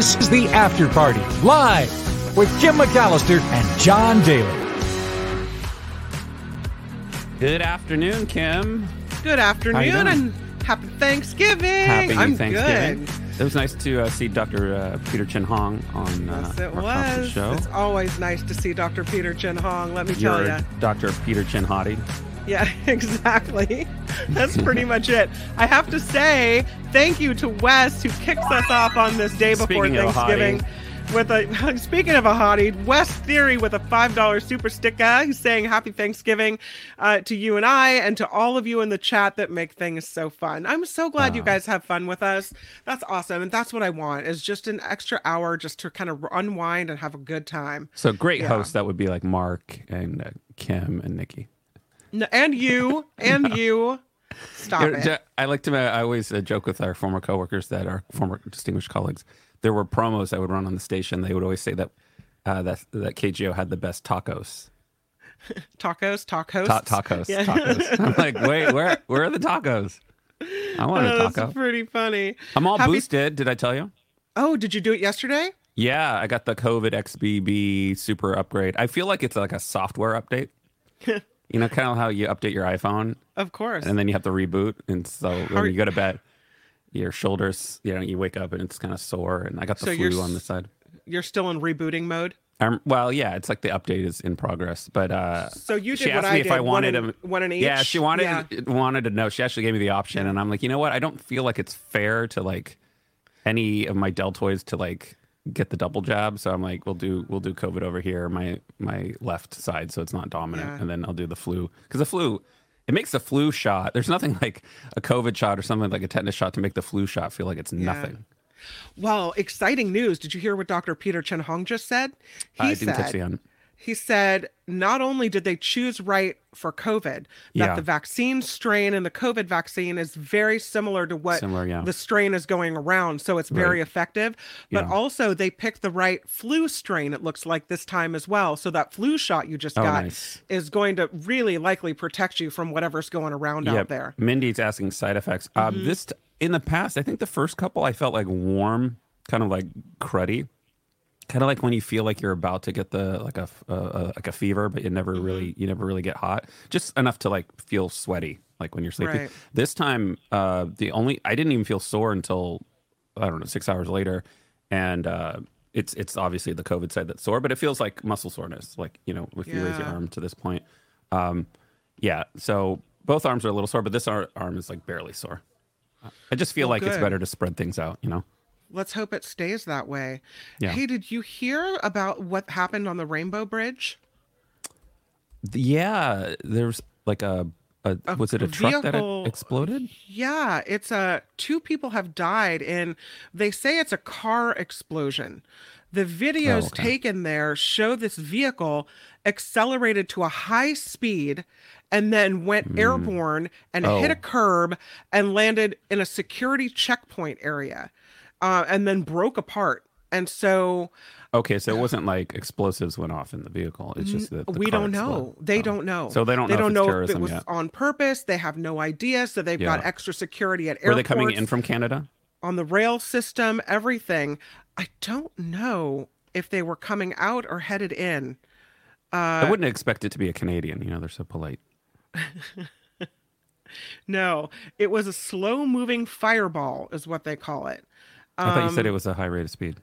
This is the After Party, live with Kim McAllister and John Daly. Good afternoon, Kim. Good afternoon and happy Thanksgiving. Happy I'm Thanksgiving. good. It was nice to uh, see Dr. Uh, Peter Chin Hong on uh, Yes, it was. show. It's always nice to see Dr. Peter Chin Hong. Let me tell You're you. Dr. Peter Chin Hottie. Yeah, exactly. That's pretty much it. I have to say thank you to Wes who kicks us off on this day before Speaking Thanksgiving. With a speaking of a hottie, Wes Theory with a five dollar super sticker. He's saying happy Thanksgiving uh, to you and I, and to all of you in the chat that make things so fun. I'm so glad you guys have fun with us. That's awesome, and that's what I want is just an extra hour just to kind of unwind and have a good time. So great Yeah. hosts that would be like Mark and uh, Kim and Nikki. N- And you, and you. Stop You know, it. I like to. I always uh, joke with our former coworkers that our former distinguished colleagues. There were promos that would run on the station. They would always say that uh, that that KGO had the best tacos. Tacos, tacos, Ta- tacos, Yeah. tacos. I'm like, wait, where where are the tacos? I want a Oh, taco. That's pretty funny. I'm all Happy- boosted. Did I tell you? Oh, did you do it yesterday? Yeah, I got the COVID XBB super upgrade. I feel like it's like a software update. you know, kind of how you update your iPhone Of course. and then you have to reboot. And so when you go to bed, your shoulders, you know, you wake up and it's kind of sore. And I got the So flu on the side. You're still in rebooting mode. Um, well, yeah, it's like the update is in progress. But uh, So you she did what asked I me if I did, one wanted in- them. one in Yeah, she wanted Yeah. wanted to know. She actually gave me the option, and I'm like, you know what? I don't feel like it's fair to like any of my deltoids to like get the double jab. So I'm like, we'll do we'll do COVID over here, my my left side, so it's not dominant, Yeah. and then I'll do the flu because the flu. It makes the flu shot. There's nothing like a COVID shot or something like a tetanus shot to make the flu shot feel like it's nothing. Well, exciting news. Did you hear what Dr. Peter Chin Hong just said? He I didn't catch the said, end. He said not only did they choose right for COVID, that Yeah. the vaccine strain and the COVID vaccine is very similar to what Similar, yeah. the strain is going around. So it's very Right. effective. But Yeah. also, they picked the right flu strain, it looks like this time as well. So that flu shot you just Oh, got nice. is going to really likely protect you from whatever's going around Yep. out there. Mindy's asking side effects. Uh, this t- in the past, I think the first couple I felt like warm, kind of like cruddy, kind of like when you feel like you're about to get the like a uh, like a fever, but you never really you never really get hot, just enough to like feel sweaty, like when you're sleeping. Right. This time, uh, the only I didn't even feel sore until I don't know six hours later, and uh, it's it's obviously the COVID side that's sore, but it feels like muscle soreness, like you know if you raise your arm to this point. Um, yeah, so both arms are a little sore, but this ar- arm is like barely sore. I just feel Well, like it's better to spread things out, you know. Let's hope it stays that way. Yeah. Hey, did you hear about what happened on the Rainbow Bridge? Yeah, there's like a, a, A was it a truck that exploded? Yeah, it's a two people have died and they say it's a car explosion. The videos Oh, okay. taken there show this vehicle accelerated to a high speed and then went airborne and hit Hmm. Oh. a curb and landed in a security checkpoint area uh, and then broke apart. And so Okay, so it wasn't like explosives went off in the vehicle. It's just that we don't know. exploded. They Oh. don't know. So they don't They know don't if it's know if it was yet. on purpose. They have no idea. So they've got extra security at Were airports. they coming in from Canada? on the rail system, everything. I don't know if they were coming out or headed in. I wouldn't expect it to be a Canadian. You know, they're so polite. No, it was a slow moving fireball, is what they call it. I thought you said it was a high rate of speed.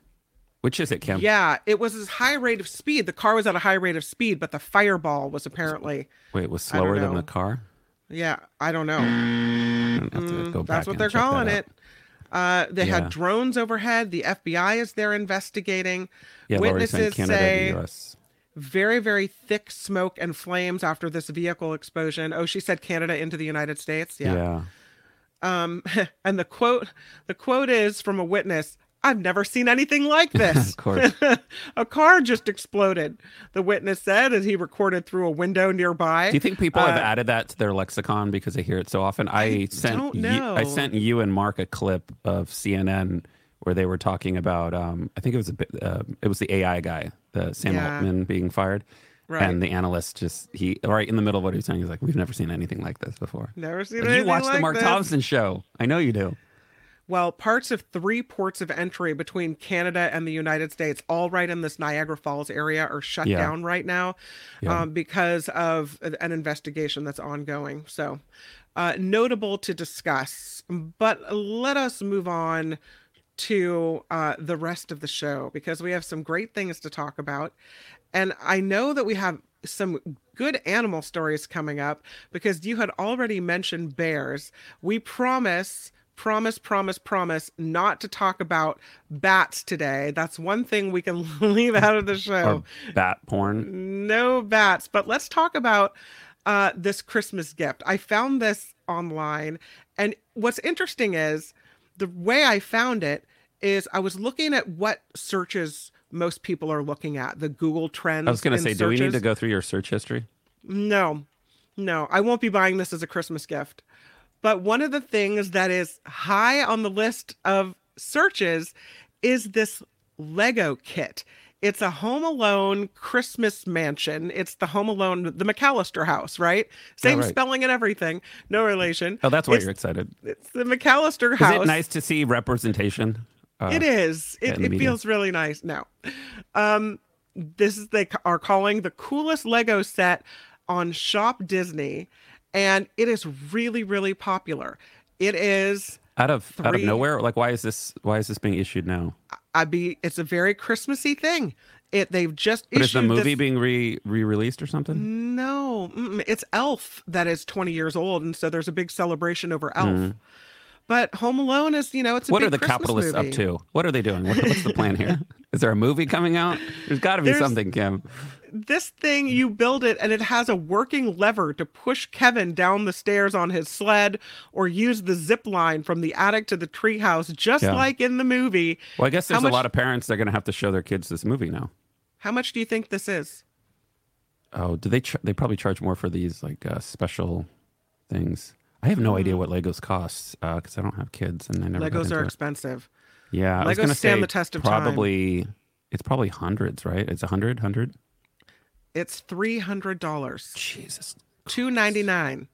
Which is it, Kim? Um, Yeah, it was a high rate of speed. The car was at a high rate of speed, but the fireball was apparently, Wait, it was slower than the car. yeah, I don't know. I don't have to go back Mm, That's what they're calling it. Uh, they Yeah. had drones overhead. The FBI is there investigating. Yeah, Witnesses say very, very thick smoke and flames after this vehicle explosion. Oh, she said Canada into the United States. Yeah. Yeah. Um, and the quote, the quote is from a witness. I've never seen anything like this. Of course. a car just exploded. The witness said as he recorded through a window nearby. Do you think people have Uh, added that to their lexicon because they hear it so often? I, sent don't you, I sent you and Mark a clip of CNN where they were talking about. Um, I think it was a bit. Uh, it was the AI guy, the Sam Yeah. Altman being fired, Right. and the analyst just he right in the middle of what he was saying. He's like, "We've never seen anything like this before." Never seen Like, anything you watch like the Mark this. Thompson show. I know you do. Well, parts of three ports of entry between Canada and the United States, all right in this Niagara Falls area, are shut Yeah. down right now Yeah. um, because of an investigation that's ongoing. So, uh, notable to discuss. But let us move on to uh, the rest of the show because we have some great things to talk about. And I know that we have some good animal stories coming up because you had already mentioned bears. We promise, promise, promise, promise not to talk about bats today. That's one thing we can leave out of the show Or bat porn. no bats but let's talk about uh, this christmas gift i found this online and what's interesting is the way i found it is i was looking at what searches most people are looking at the google trends I was going to say, do we need to go through your search history? No, no, I won't be buying this as a Christmas gift. But one of the things that is high on the list of searches is this Lego kit. It's a Home Alone Christmas mansion. It's the Home Alone, the McAllister house, right? Same right. spelling and everything. No relation. Oh, that's why It's- you're excited. It's the McAllister Is house. it nice to see representation? Uh, It is. It, it feels really nice. No, um, this is they are calling the coolest Lego set on Shop Disney, and it is really really popular. It is. Out of out of nowhere, like why is this why is this being issued now? I'd be. It's a very Christmassy thing. It they've just But is the movie this- being re re released or something? No, it's Elf that is 20 years old, and so there's a big celebration over Elf. But Home Alone is, you know, it's a. What are the Christmas capitalists movie. up to? What are they doing? What, what's the plan here? Is there a movie coming out? There's got to be There's- something, Kim. this thing you build it and it has a working lever to push Kevin down the stairs on his sled or use the zip line from the attic to the treehouse just Yeah. like in the movie. Well, I guess there's much- a lot of parents that are going to have to show their kids this movie now. How much do you think this is? Oh, do they? Ch- they probably charge more for these like uh, special things. I have no idea Hmm. what Legos costs because I don't have kids and I never. Legos are it. expensive. Yeah, I was Legos stand say the test of time. probably. It's probably hundreds, right? It's a hundred, hundred. It's $300. Jesus, Two ninety nine.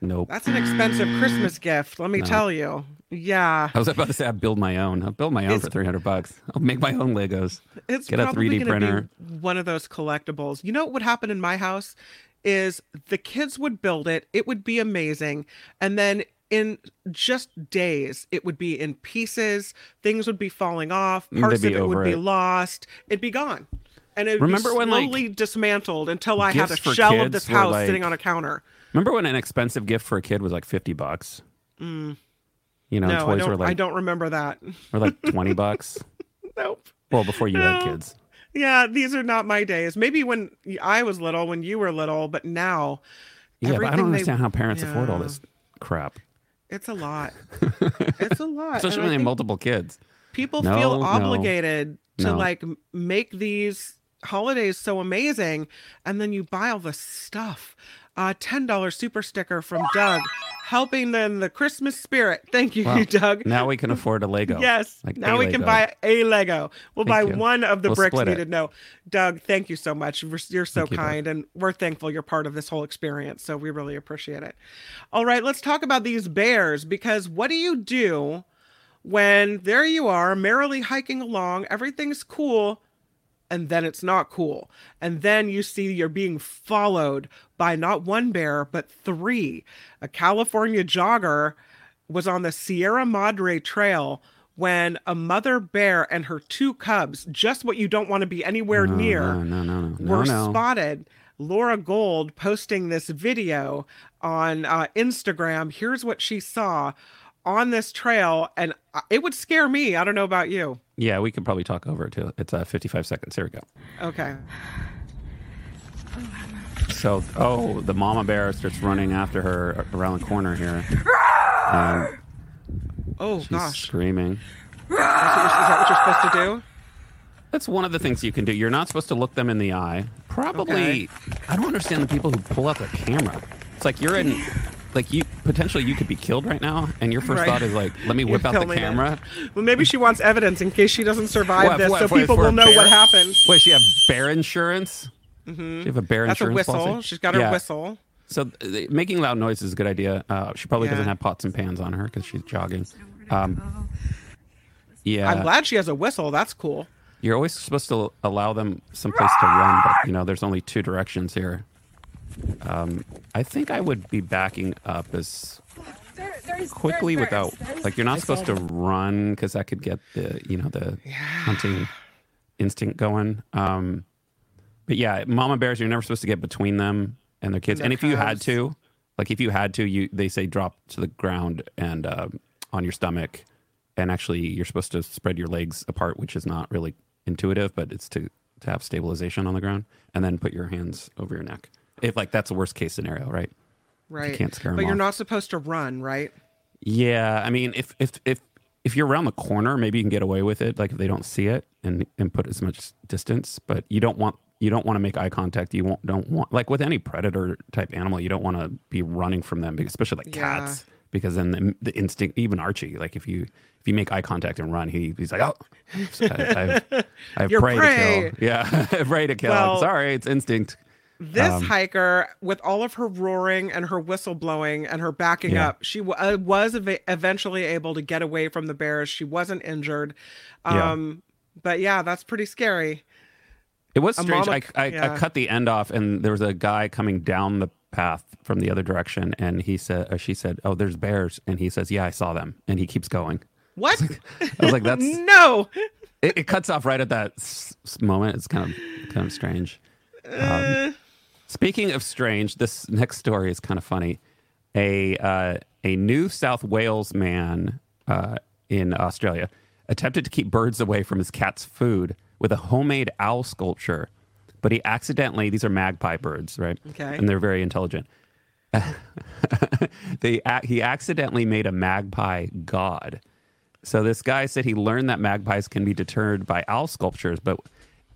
nope. That's an expensive Christmas gift, let me No. tell you. Yeah. I was about to say I build my own. I'll build my own It's- for three hundred bucks. I'll make my own Legos. It's Get a 3D gonna printer. Be one of those collectibles. You know what would happen in my house is the kids would build it. It would be amazing, and then in just days, it would be in pieces. Things would be falling off. Mm, Parts of it would over be lost. It'd be gone. And it would Remember be when, like, slowly dismantled until I had a shell of this house like- sitting on a counter. Remember when an expensive gift for a kid was like fifty bucks? You know, Mm. no, toys were like I don't remember that. were like twenty bucks. nope. Well, before you had kids. Yeah, these are not my days. Maybe when I was little, when you were little, but now Yeah, but I don't they- understand how parents afford all this crap, it's a lot. it's a lot. especially And when they have multiple kids. people No, feel no, obligated to no. like make these holidays so amazing, and then you buy all the stuff. Uh, ten dollar super sticker from Doug, helping them the Christmas spirit. Thank you, Wow. Doug. Now we can afford a Lego. Yes. Like now a we can buy a Lego. We'll Thank buy you. one of the We'll bricks split it. needed. No, Doug, thank you so much. You're- so Thank you, kind, and we're thankful you're part of this whole experience. So we really appreciate it. All right, let's talk about these bears because what do you do when there you are merrily hiking along? Everything's cool. And then it's not cool. And then you see you're being followed by not one bear, but three. A California jogger was on the Sierra Madre Trail when a mother bear and her two cubs, just what you don't want to be anywhere No, near, No, no, no, no, no. were spotted. Laura Gold posting this video on uh, Instagram. Here's what she saw on this trail, and uh, it would scare me. I don't know about you. Yeah, we could probably talk over it too. It's uh, 55 seconds. Here we go. Okay. So, oh, the mama bear starts running after her around the corner here. And Oh she's gosh, screaming. Is that what you're supposed to do? That's one of the things you can do. You're not supposed to look them in the eye. Probably, I don't understand the people who pull out their camera. It's like you're in, like you potentially you could be killed right now, and your first Right. thought is like, let me whip out the filming it. camera. Well, maybe she wants evidence in case she doesn't survive What, this, what, so for- people for will know bear? what happened. Wait, she have bear insurance? Mm-hmm. She have a bear That's a insurance whistle. policy? She's got her Yeah. whistle. So uh, making loud noise is a good idea. Uh, she probably Yeah. doesn't have pots and pans on her because she's jogging. Um, yeah, I'm glad she has a whistle. That's cool. You're always supposed to allow them someplace to run, but you know, there's only two directions here. Um, I think I would be backing up as There, there's, quickly there's without. There's- like you're not supposed to run because that could get the you know the hunting instinct going. Um, but yeah, mama bears, you're never supposed to get between them and their kids. Their and if you had to, like if you had to, you they say drop to the ground and um, on your stomach, and actually you're supposed to spread your legs apart, which is not really intuitive, but it's to to have stabilization on the ground, and then put your hands over your neck. If like that's the worst case scenario, right? Right. You can't scare but you're off. not supposed to run, right? Yeah, I mean, if if if if you're around the corner, maybe you can get away with it. Like if they don't see it and and put as much distance, but you don't want you don't want to make eye contact. You won't don't want like with any predator type animal, you don't want to be running from them, especially like Yeah. cats, because then the, the instinct. Even Archie, like if you if you make eye contact and run, he he's like, oh, I, have prey, prey. to kill. Yeah, prey to kill. Well- Sorry, it's instinct. This Um, hiker, with all of her roaring and her whistle blowing and her backing Yeah. up, she w- uh, was ev- eventually able to get away from the bears. She wasn't injured. Yeah. Um, But yeah, that's pretty scary. It was strange. mama- I, I, yeah. I cut the end off, and there was a guy coming down the path from the other direction, and he said, uh, "She said, oh, there's bears," and he says, "Yeah, I saw them," and he keeps going. What? I was like, "That's no. it, it cuts off right at that s- s- moment. It's kind of kind of strange." Um, speaking of strange, this next story is kind of funny. A uh, a New South Wales man uh, in Australia attempted to keep birds away from his cat's food with a homemade owl sculpture, but he accidentally these are magpie birds, right? Okay. and they're very intelligent. they he accidentally made a magpie god. So this guy said he learned that magpies can be deterred by owl sculptures, but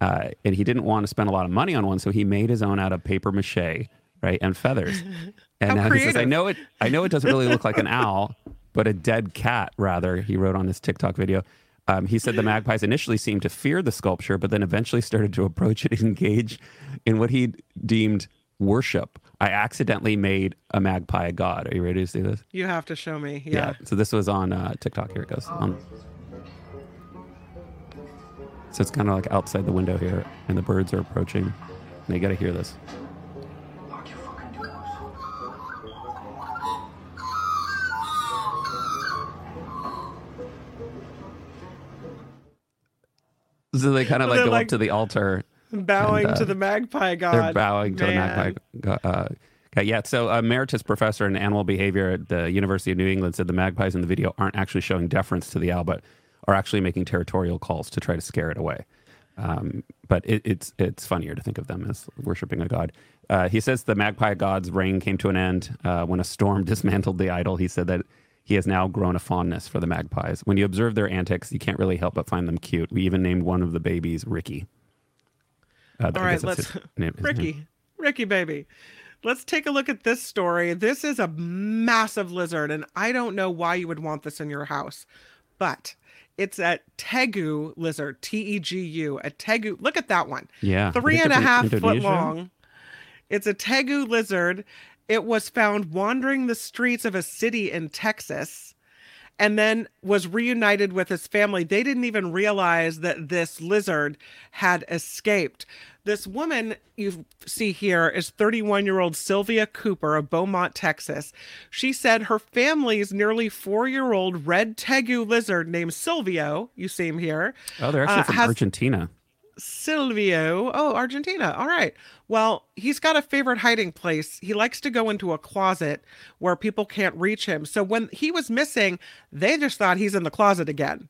uh, and he didn't want to spend a lot of money on one, so he made his own out of paper mache, right, and feathers. And now he says, "I know it. I know it doesn't really look like an owl, but a dead cat, rather." He wrote on his TikTok video. Um, he said the magpies initially seemed to fear the sculpture, but then eventually started to approach it and engage in what he deemed worship. I accidentally made a magpie a god. Are you ready to see this? You have to show me. Yeah. So this was on uh, TikTok. Here it goes. Um, so it's kind of like outside the window here, and the birds are approaching. And you got to hear this. So they kind of like go like- up to the altar Bowing And, uh, to the magpie god. they're bowing to Man. the magpie. Uh, okay, yeah. So, a emeritus professor in animal behavior at the University of New England said the magpies in the video aren't actually showing deference to the owl, but are actually making territorial calls to try to scare it away. Um, but it, it's it's funnier to think of them as worshiping a god. Uh, he says the magpie god's reign came to an end uh, when a storm dismantled the idol. He said that he has now grown a fondness for the magpies. When you observe their antics, you can't really help but find them cute. We even named one of the babies Ricky. Uh, All right, let's name- his name. Ricky, Ricky baby. Let's take a look at this story. This is a massive lizard, and I don't know why you would want this in your house, but it's a tegu lizard, T E G U. A tegu. Look at that one. Yeah, Three and a half three think and a they're from half foot long. It's a tegu lizard. It was found wandering the streets of a city in Texas and then was reunited with his family. They didn't even realize that this lizard had escaped. This woman you see here is 31 year old Sylvia Cooper of Beaumont, Texas. She said her family's nearly four year old red tegu lizard named Silvio, you see him here, Oh, they're actually uh, from Argentina. Silvio. Oh, Argentina. All right. Well, he's got a favorite hiding place. He likes to go into a closet where people can't reach him. So when he was missing, they just thought he's in the closet again.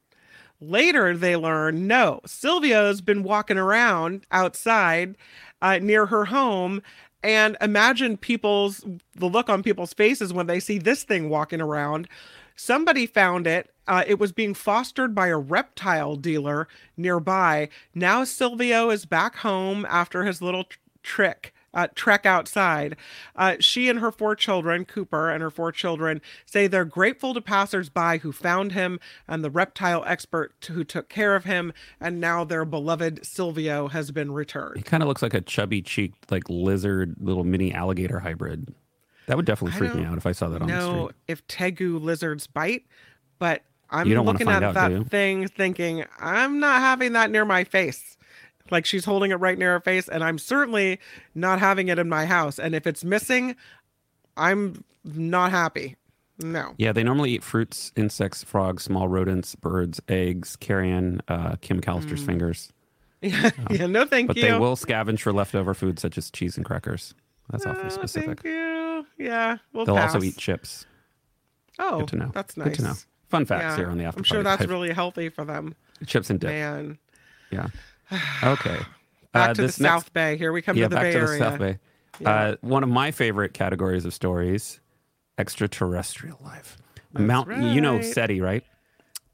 Later, they learn no, Silvio's been walking around outside uh, near her home. And imagine people's the look on people's faces when they see this thing walking around. Somebody found it. Uh, it was being fostered by a reptile dealer nearby. Now Silvio is back home after his little trick. Uh, trek outside. Uh, she and her four children, Cooper and her four children, say they're grateful to passersby who found him and the reptile expert who took care of him, and now their beloved Silvio has been returned. He kind of looks like a chubby cheeked, like lizard, little mini alligator hybrid. That would definitely freak me out if I saw that on the street. if tegu lizards bite, but I'm You don't wanna looking at out, that thing thinking, I'm not having that near my face. Like she's holding it right near her face, and I'm certainly not having it in my house. And if it's missing, I'm not happy. No. Yeah, they normally eat fruits, insects, frogs, small rodents, birds, eggs, carrion, uh, Kim McAllister's Mm. fingers. yeah, no thank But you. But they will scavenge for leftover food such as cheese and crackers. That's awfully Oh, specific. Thank you. Yeah, we'll They'll pass. also eat chips. Oh, Good to know. That's nice. Good to know. Fun facts Yeah, here on the after I'm sure that's Live. really healthy for them. chips and dip. Man. Yeah. Okay. Back Uh, to the next- South Bay. Here we come yeah, to the back Bay to the Area. South Bay. Uh, one of my favorite categories of stories: extraterrestrial life. Mount, you know. SETI, right?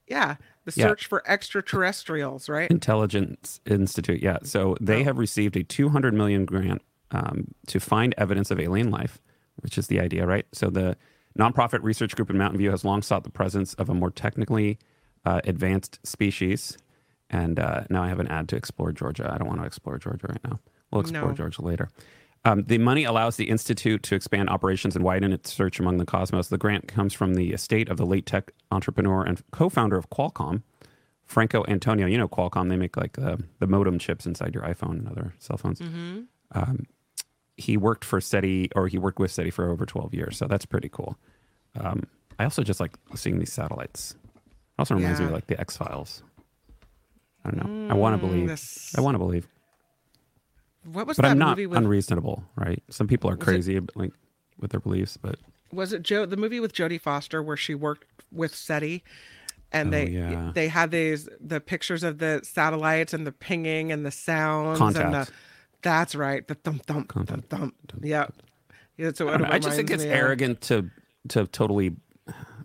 Yeah, the Yeah. search for extraterrestrials, right? Intelligence Institute. Yeah. So they Oh. have received a 200 million grant um, to find evidence of alien life, which is the idea, right? So the nonprofit research group in Mountain View has long sought the presence of a more technically uh, advanced species. And uh, now I have an ad to explore Georgia. I don't want to explore Georgia right now. We'll explore No. Georgia later. Um, the money allows the institute to expand operations and widen its search among the cosmos. The grant comes from the estate of the late tech entrepreneur and co-founder of Qualcomm, Franklin Antonio. You know Qualcomm; they make like uh, the modem chips inside your iPhone and other cell phones. Mm-hmm. Um, he worked for SETI, or he worked with SETI for over 12 years, so that's pretty cool. Um, I also just like seeing these satellites. It also reminds me of like the X Files. I don't know. I want to Mm, believe. this- I want to believe, What was but that I'm not movie with? unreasonable, right? Some people are Was it- crazy, like with their beliefs, but was it Joe? The movie with Jodie Foster where she worked with SETI, and Oh, they yeah. they had these the pictures of the satellites and the pinging and the sounds and the. That's right. The thump thump thump Contact. thump. Yeah. Yeah, so I, I just think it's arrogant to to totally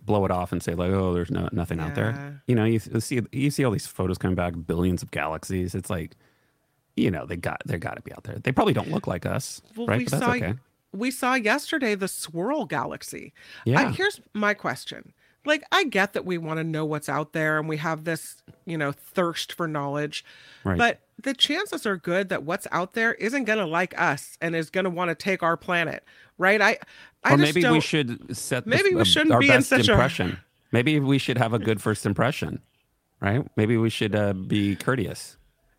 blow it off and say like, oh, there's no nothing out there. You know, you, see you see all these photos coming back, billions of galaxies. It's like, you know, they got they got to be out there. They probably don't look like us, Well, right? we But that's saw okay. we saw yesterday the swirl galaxy. Yeah. I, here's my question. Like I get that we want to know what's out there and we have this, you know, thirst for knowledge. Right. But the chances are good that what's out there isn't going to like us and is going to want to take our planet, right? I I or just maybe we should set Maybe the, we uh, shouldn't our be in best such a- impression. Maybe we should have a good first impression, right? Maybe we should uh, be courteous,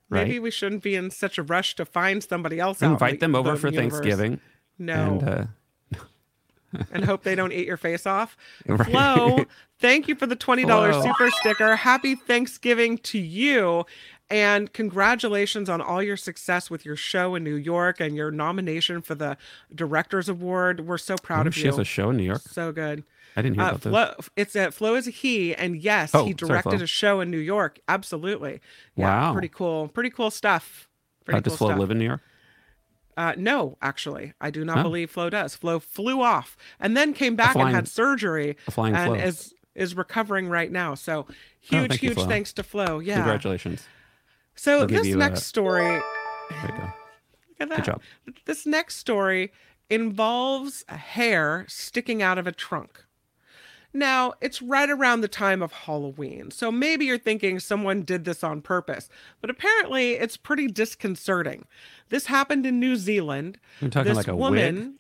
right? maybe we shouldn't be in such a rush to find somebody else Invite the- them over the for universe. Thanksgiving. No. And uh, and hope they don't eat your face off. Right. Flo, thank you for the $20 Flo. super sticker. Happy Thanksgiving to you. And congratulations on all your success with your show in New York and your nomination for the Directors Award. We're so proud oh, of she you. She has a show in New York. So good. I didn't hear Uh, about this. Flo, it's at Flo is a he, and yes, Oh, he directed Flo. a show in New York. Absolutely. Yeah, Wow. Pretty cool. Pretty cool stuff. Pretty Uh, does cool Flo stuff. live in New York? Uh, no, actually, I do not Oh. believe Flo does. Flo flew off and then came back and had surgery flying and Flo. is is recovering right now. So Oh, huge, thank you, huge Flo. thanks to Flo. Yeah. Congratulations. So They'll this uh, next a- story, There you go. look at that. Good job. This next story involves a hair sticking out of a trunk. Now, it's right around the time of Halloween, so maybe you're thinking someone did this on purpose, but apparently it's pretty disconcerting. This happened in New Zealand. You're talking this like a woman, wig?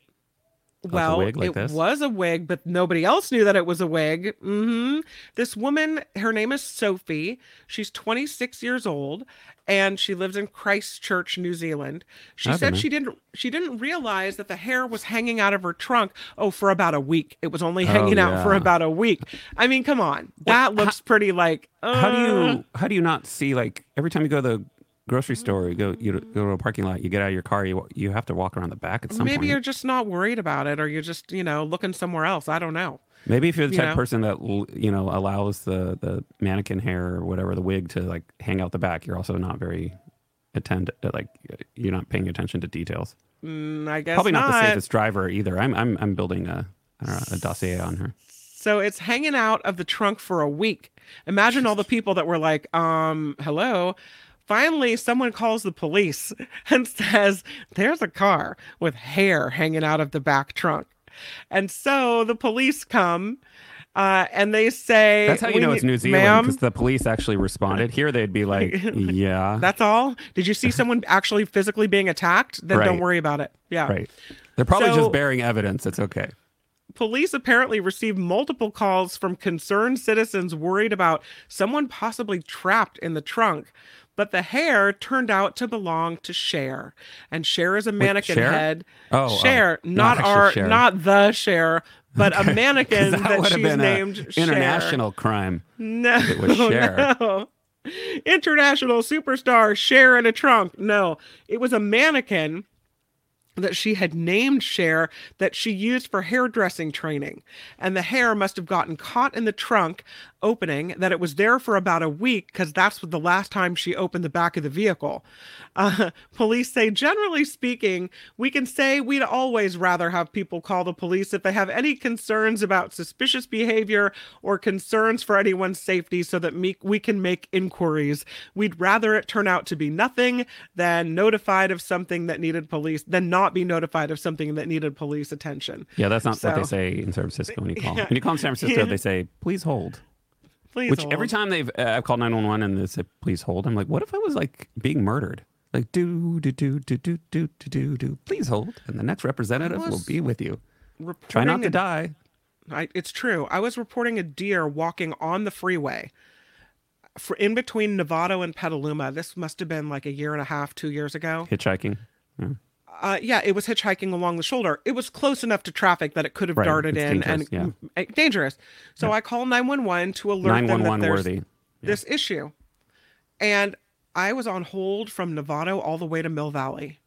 Well, like it this? was a wig, but nobody else knew that it was a wig. hmm This woman, her name is Sophie. She's 26 years old, and she lives in Christchurch, New Zealand. She Okay, said she didn't she didn't realize that the hair was hanging out of her trunk. Oh, for about a week. It was only hanging out for Oh, about a week. I mean, come on, that looks pretty like. How do uh, you how do you not see like every time you go to the grocery store, you go you go to a parking lot, you get out of your car, you you have to walk around the back at some Maybe point. you're just not worried about it, or you're just you know looking somewhere else. I don't know. Maybe if you're the you type know? person that you know allows the the mannequin hair or whatever the wig to like hang out the back, you're also not very attend like you're not paying attention to details. Mm, I guess Probably not, the safest driver either. I'm I'm I'm building a know, a dossier on her. So it's hanging out of the trunk for a week. Imagine all the people that were like, um, hello. Finally, someone calls the police and says, There's a car with hair hanging out of the back trunk. And so the police come uh, and they say, That's how you know it's New Zealand because the police actually responded. Here they'd be like, yeah, That's all? Did you see someone actually physically being attacked? Then don't worry about it. Yeah. right. They're probably So- just bearing evidence. It's okay. police apparently received multiple calls from concerned citizens worried about someone possibly trapped in the trunk. But the hair turned out to belong to Cher, and Cher is a mannequin Cher? head. Oh, oh, not not, our, Cher. not the Cher, but a mannequin that, that, she's named an Cher. international crime. No, it was Cher. no. International superstar Cher in a trunk. No, it was a mannequin that she had named Cher that she used for hairdressing training. And the hair must have gotten caught in the trunk opening, that it was there for about a week because that's the last time she opened the back of the vehicle. Uh, police say, generally speaking, we can say we'd always rather have people call the police if they have any concerns about suspicious behavior or concerns for anyone's safety so that me- we can make inquiries. We'd rather it turn out to be nothing than notified of something that needed police, than not be notified of something that needed police attention. Yeah, that's not what they say in San Francisco when you call. Yeah. When you call in San Francisco, Yeah. they say, please hold. Please Which hold. every time they've uh, I've called 911 and they say, please hold, I'm like, what if I was like being murdered? Like, do, do, do, do, do, do, do, do, do. Please hold. And the next representative will be with you. Try not to a- die. I, it's true. I was reporting a deer walking on the freeway for in between Novato and Petaluma. This must have been like a year and a half, two years ago. Hitchhiking. Yeah. Uh, yeah, it was hitchhiking along the shoulder. It was close enough to traffic that it could have Right, darted it's in and uh, dangerous. So I call 911 to alert them that there's worthy. this issue. And I was on hold from Novato all the way to Mill Valley.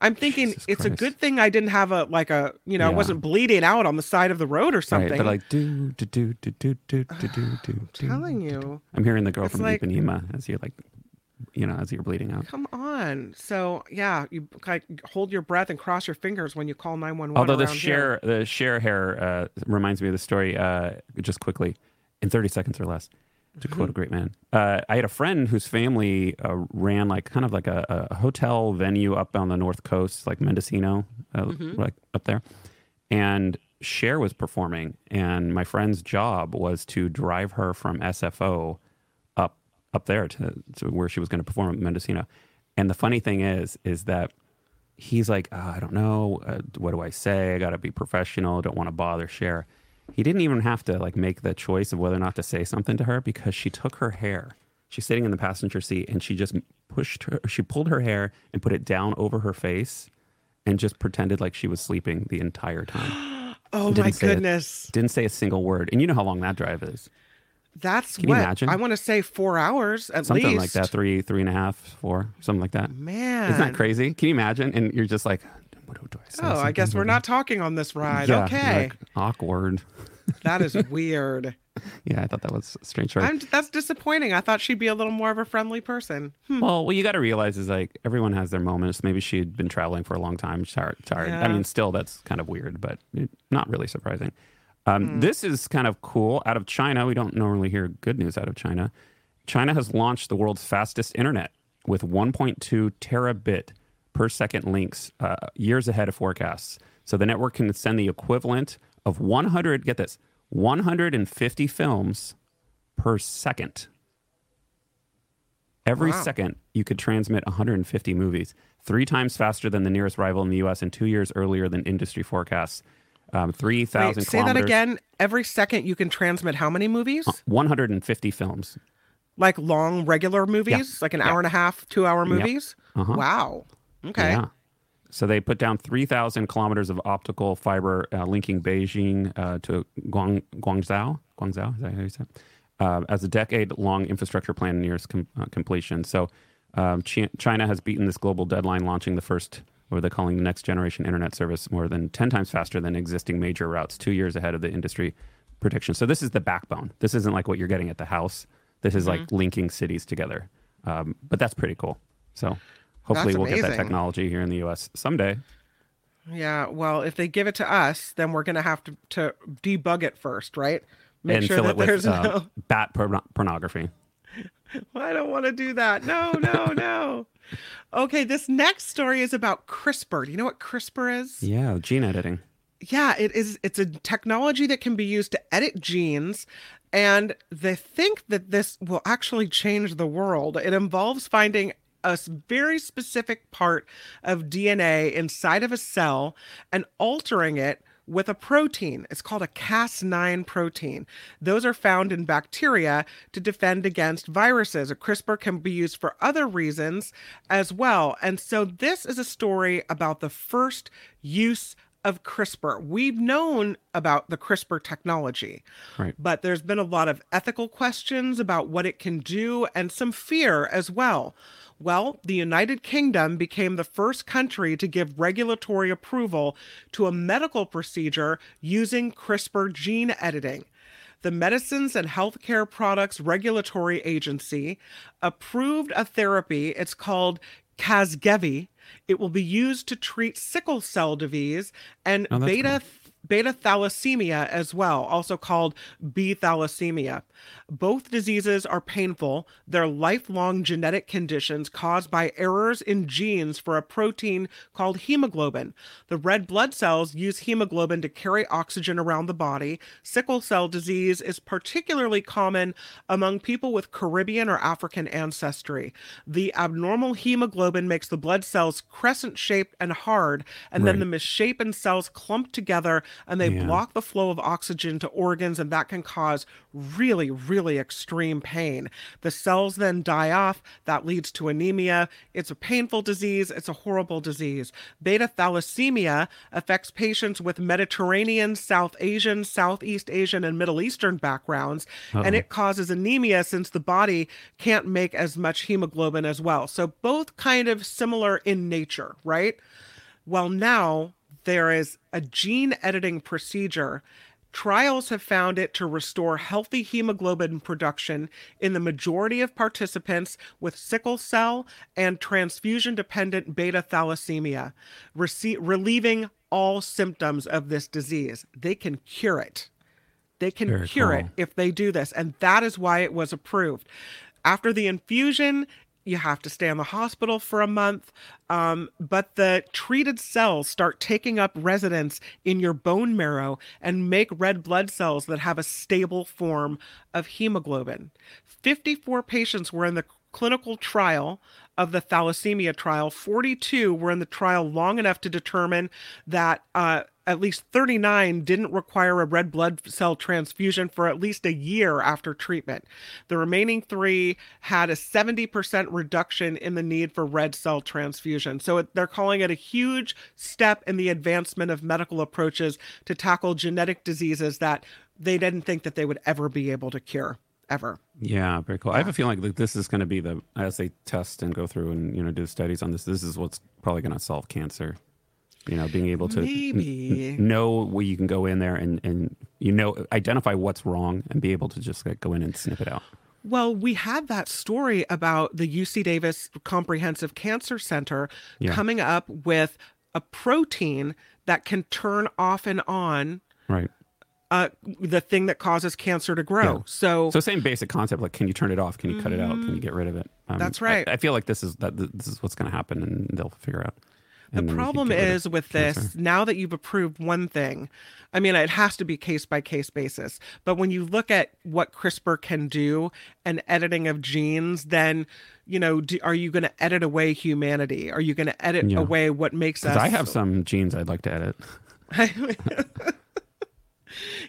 I'm thinking Jesus it's a good thing I didn't have a like a you know I Yeah. wasn't bleeding out on the side of the road or something. Right. They're like, do, do, do, do, do, do, do, do, do. telling you. I'm hearing the girl It's from like- Ipanema as you're like, you know, as you're bleeding out. Come on. So yeah, you like hold your breath and cross your fingers when you call nine one one. Although the Cher the Cher hair uh, reminds me of the story. Uh, just quickly, in thirty seconds or less, to Mm-hmm. quote a great man. Uh, I had a friend whose family uh, ran like kind of like a, a hotel venue up on the north coast, like Mendocino, uh, Mm-hmm. like up there, and Cher was performing, and my friend's job was to drive her from SFO up there to, to where she was going to perform at Mendocino. And the funny thing is, is that he's like, "Ah, I don't know, uh, what do I say? I got to be professional. Don't want to bother Cher. He didn't even have to like make the choice of whether or not to say something to her because she took her hair. She's sitting in the passenger seat and she just pushed her. She pulled her hair and put it down over her face, and just pretended like she was sleeping the entire time. Oh my goodness. Didn't say a single word. And you know how long that drive is. That's Can you what imagine? I want to say four hours at Something least. Something like that. Three, three and a half, four, something like that. Man. Isn't that crazy? Can you imagine? And you're just like, what do I say? Oh, I guess we're not talking on this ride. Yeah, okay. like, awkward. that is weird. Yeah, I thought that was strange. I'm that's disappointing. I thought she'd be a little more of a friendly person. Hmm. Well, what you got to realize is like everyone has their moments. Maybe she'd been traveling for a long time, tired. tired. I mean, still, that's kind of weird, but not really surprising. Um, Hmm. This is kind of cool. Out of China, we don't normally hear good news out of China. China has launched the world's fastest internet with 1.2 terabit per second links, uh, years ahead of forecasts. So the network can send the equivalent of 100. Get this, 150 films per second. Every Wow. second, you could transmit 150 movies, three times faster than the nearest rival in the U.S. and two years earlier than industry forecasts. Um, 3,000 Wait, say that again. Every second you can transmit how many movies? 150 films. Like long regular movies, like an Yeah. hour and a half, two hour movies. Uh-huh. Wow. Okay. Yeah. So they put down 3,000 kilometers of optical fiber uh, linking Beijing uh, to Guang, Guangzhou. Guangzhou, is that how you say it? Uh, as a decade long infrastructure plan nears com- uh, completion. So um, Chi- China has beaten this global deadline, launching the first, what they're calling the next generation internet service, more than 10 times faster than existing major routes, two years ahead of the industry prediction. So this is the backbone. This isn't like what you're getting at the house. This is Mm-hmm. like linking cities together. Um, but that's pretty cool. So hopefully That's we'll get that technology here in the U.S. someday. Yeah. Well, if they give it to us, then we're gonna have to to debug it first, right? Make and sure fill that it with there's uh, no. bat porno- pornography. I don't want to do that. No, no, no. Okay, this next story is about CRISPR. Do you know what CRISPR is? Yeah, gene editing. yeah it is it's a technology that can be used to edit genes and they think that this will actually change the world it involves finding a very specific part of dna inside of a cell and altering it with a protein. It's called a Cas9 protein. Those are found in bacteria to defend against viruses. A CRISPR can be used for other reasons as well. And so this is a story about the first use of CRISPR. We've known about the CRISPR technology, Right. but there's been a lot of ethical questions about what it can do and some fear as well. Well, the United Kingdom became the first country to give regulatory approval to a medical procedure using CRISPR gene editing. The Medicines and Healthcare Products Regulatory Agency approved a therapy. It's called Casgevy. It will be used to treat sickle cell disease and Oh, beta beta thalassemia as well, also called B thalassemia. Both diseases are painful. They're lifelong genetic conditions caused by errors in genes for a protein called hemoglobin. The red blood cells use hemoglobin to carry oxygen around the body. Sickle cell disease is particularly common among people with Caribbean or African ancestry. The abnormal hemoglobin makes the blood cells crescent shaped and hard, and then the misshapen cells clump together and they Yeah. block the flow of oxygen to organs, and that can cause really, really extreme pain. The cells then die off. That leads to anemia. It's a painful disease. It's a horrible disease. Beta thalassemia affects patients with Mediterranean, South Asian, Southeast Asian, and Middle Eastern backgrounds, and Uh-oh. it causes anemia since the body can't make as much hemoglobin as well. So, both kind of similar in nature, right? Well, now there is a gene editing procedure. Trials have found it to restore healthy hemoglobin production in the majority of participants with sickle cell and transfusion dependent beta thalassemia, rece- relieving all symptoms of this disease. They can cure it. They can Very cure it if they do this. And that is why it was approved. After the infusion, you have to stay in the hospital for a month. Um, but the treated cells start taking up residence in your bone marrow and make red blood cells that have a stable form of hemoglobin. 54 patients were in the clinical trial of the thalassemia trial. 42 were in the trial long enough to determine that uh, at least 39 didn't require a red blood cell transfusion for at least a year after treatment. The remaining three had a 70% reduction in the need for red cell transfusion. So it, they're calling it a huge step in the advancement of medical approaches to tackle genetic diseases that they didn't think that they would ever be able to cure ever. Yeah, very cool. I have a feeling like this is going to be the as they test and go through and you know do studies on this. This is what's probably going to solve cancer. You know, being able to n- know where you can go in there and and you know identify what's wrong and be able to just like go in and snip it out. Well, we had that story about the UC Davis Comprehensive Cancer Center Yeah. coming up with a protein that can turn off and on Right. uh, the thing that causes cancer to grow. Yeah. So, So same basic concept. Like, can you turn it off? Can you cut it out? Can you get rid of it? Um, Mm-hmm. That's I- right. I, feel like this is that this is what's going to happen, and they'll figure out. The And then we can problem of is with this cancer. now that you've approved one thing, I mean, it has to be case by case basis. But when you look at what CRISPR can do and editing of genes, then you know, do, are you going to edit away humanity? Are you going to edit Yeah. away what makes us? I have some genes I'd like to edit.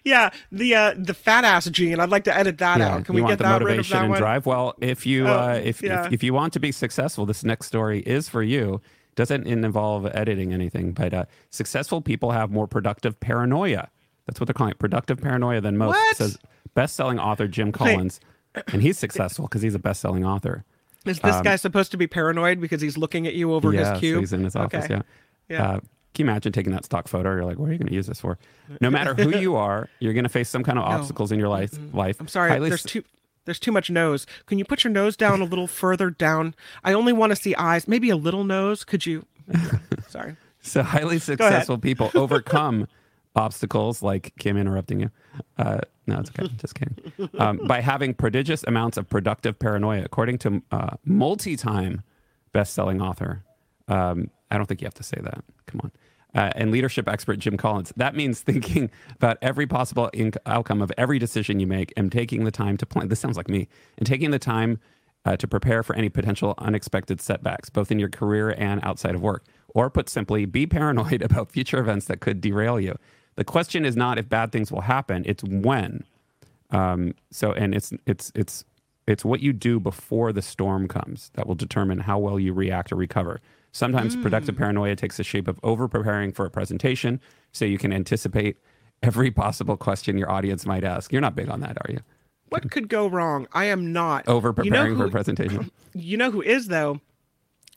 yeah, the uh, the fat ass gene. I'd like to edit that out. Can we get that rid of that and one? drive? Well, if you Oh, uh, if, yeah. if if you want to be successful, this next story is for you. Doesn't involve editing anything, but uh, successful people have more productive paranoia. That's what they're calling it, productive paranoia than most. What? Says best-selling author Jim Collins, and he's successful because he's a best-selling author. Is this guy supposed to be paranoid because he's looking at you over um, yeah, his so cube? he's in his office. Okay. Yeah. Yeah. Uh, can you imagine taking that stock photo? You're like, what are you going to use this for? No matter who you are, you're going to face some kind of obstacles in your life. Life. I'm sorry. Highly there's su- too there's too much nose. Can you put your nose down a little further down? I only want to see eyes. Maybe a little nose. Could you? sorry. So highly successful people overcome obstacles like Kim interrupting you. Uh, no, it's okay. Just kidding. Um, by having prodigious amounts of productive paranoia, according to uh, multi-time best-selling author. Um, I don't think you have to say that. Come on. Uh, and leadership expert Jim Collins. That means thinking about every possible inc- outcome of every decision you make and taking the time to plan. This sounds like me. And taking the time uh, to prepare for any potential unexpected setbacks, both in your career and outside of work. Or put simply, be paranoid about future events that could derail you. The question is not if bad things will happen; it's when. Um, so, and it's it's it's it's what you do before the storm comes that will determine how well you react or recover. Sometimes productive paranoia takes the shape of over preparing for a presentation, so you can anticipate every possible question your audience might ask. You're not big on that, are you? What could go wrong? I am not Over You know preparing for a presentation. You know who is though?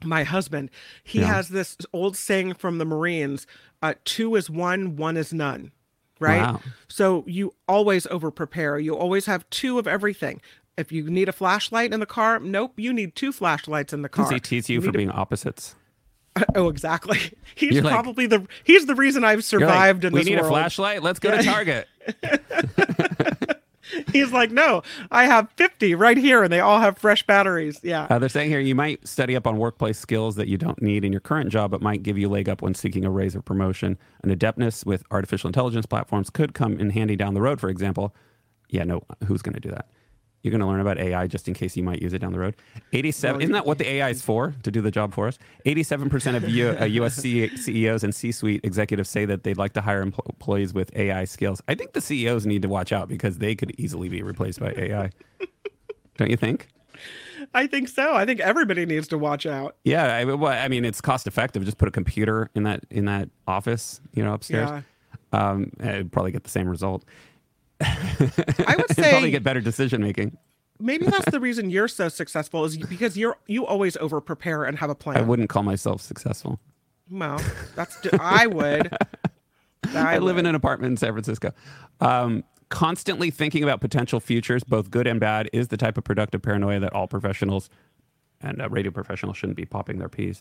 My husband. He Yeah. has this old saying from the Marines: uh, two is one, one is none." Right. Wow. So you always over prepare. You always have two of everything. If you need a flashlight in the car, nope, you need two flashlights in the car. Does he tease you for need a- being opposites? Oh, exactly. He's You're like- probably the he's the reason I've You're like, survived in we need a flashlight. Let's go to Target. He's like, no, I have 50 right here, and they all have fresh batteries. Yeah. Uh, they're saying here you might study up on workplace skills that you don't need in your current job, but might give you leg up when seeking a raise or promotion. An adeptness with artificial intelligence platforms could come in handy down the road, for example. Yeah, no, who's going to do that? You're going to learn about AI just in case you might use it down the road. 87, Well, isn't that what the AI is for? To do the job for us? 87% of U, uh, US C- CEOs and C suite executives say that they'd like to hire empl- employees with AI skills. I think the CEOs need to watch out because they could easily be replaced by AI. don't you think? I think so. I think everybody needs to watch out. Yeah, I, well, I mean, it's cost effective. Just put a computer in that in that office, you know, upstairs. Yeah. Um, it'd probably get the same result. I would say probably get better decision making. maybe that's the reason you're so successful is because you're you always over prepare and have a plan. I wouldn't call myself successful. Well, that's I would. I, live in an apartment in San Francisco. Um, constantly thinking about potential futures, both good and bad, is the type of productive paranoia that all professionals and uh, radio professionals shouldn't be popping their peas.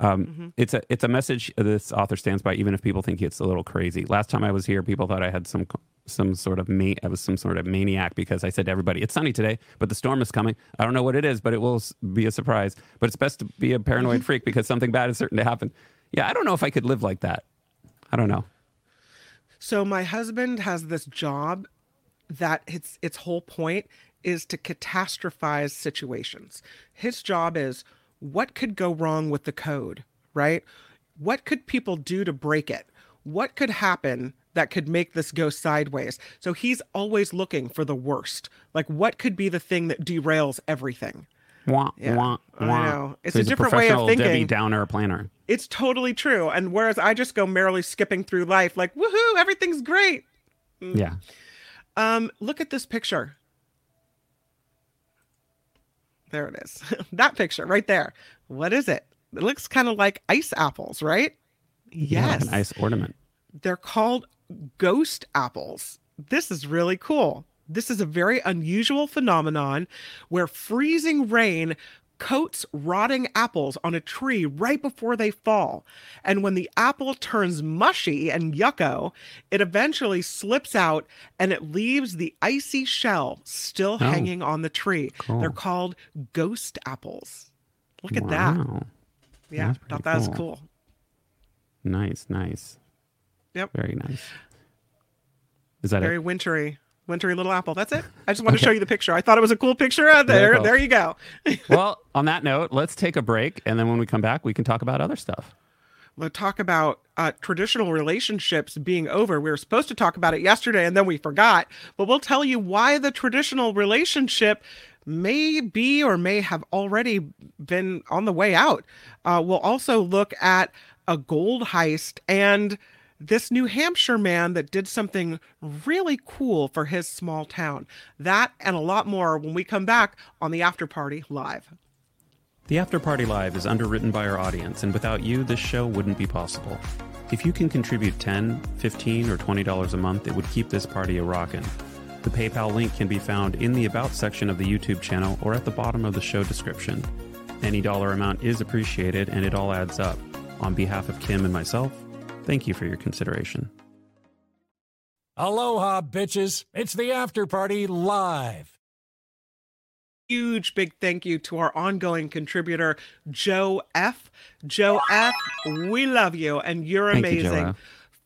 Um, Mm-hmm. It's a it's a message this author stands by, even if people think it's a little crazy. Last time I was here, people thought I had some some sort of ma- I was some sort of maniac because I said to everybody, "It's sunny today, but the storm is coming. I don't know what it is, but it will be a surprise. But it's best to be a paranoid Mm-hmm. freak because something bad is certain to happen." Yeah, I don't know if I could live like that. I don't know. So my husband has this job that its its whole point is to catastrophize situations. His job is what could go wrong with the code, right? What could people do to break it? What could happen that could make this go sideways? So he's always looking for the worst. Like what could be the thing that derails everything? Wah, Yeah, wah, I know. It's So a different way of professional Debbie thinking. Downer planner. It's totally true. And whereas I just go merrily skipping through life like, woohoo, everything's great. Yeah. Um, look at this picture. There it is. that picture right there. What is it? It looks kind of like ice apples, right? Yeah, Yes. an ice ornament. They're called ghost apples. This is really cool. This is a very unusual phenomenon where freezing rain coats rotting apples on a tree right before they fall. And when the apple turns mushy and yucko, it eventually slips out and it leaves the icy shell still Oh. hanging on the tree. They're called ghost apples. Look at that. Yeah, That's thought that was cool. cool. Nice, nice. Yep. Very nice. Is that very it? wintry wintry little apple. That's it. I just want to show you the picture. I thought it was a cool picture uh, there there you go. Well, on that note, let's take a break, and then when we come back, we can talk about other stuff. we'll talk about uh, traditional relationships being over. We were supposed to talk about it yesterday and then we forgot. But we'll tell you why the traditional relationship may be or may have already been on the way out. Uh, we'll also look at a gold heist and this New Hampshire man that did something really cool for his small town. That and a lot more when we come back on the After Party Live. The After Party Live is underwritten by our audience, and without you, this show wouldn't be possible. If you can contribute $10, $15, or $20 a month, it would keep this party a rockin'. The PayPal link can be found in the About section of the YouTube channel or at the bottom of the show description. Any dollar amount is appreciated, and it all adds up. On behalf of Kim and myself, thank you for your consideration. Aloha, bitches. It's the after party live. Huge big thank you to our ongoing contributor, Joe F. Joe F., we love you and you're Thank amazing. F.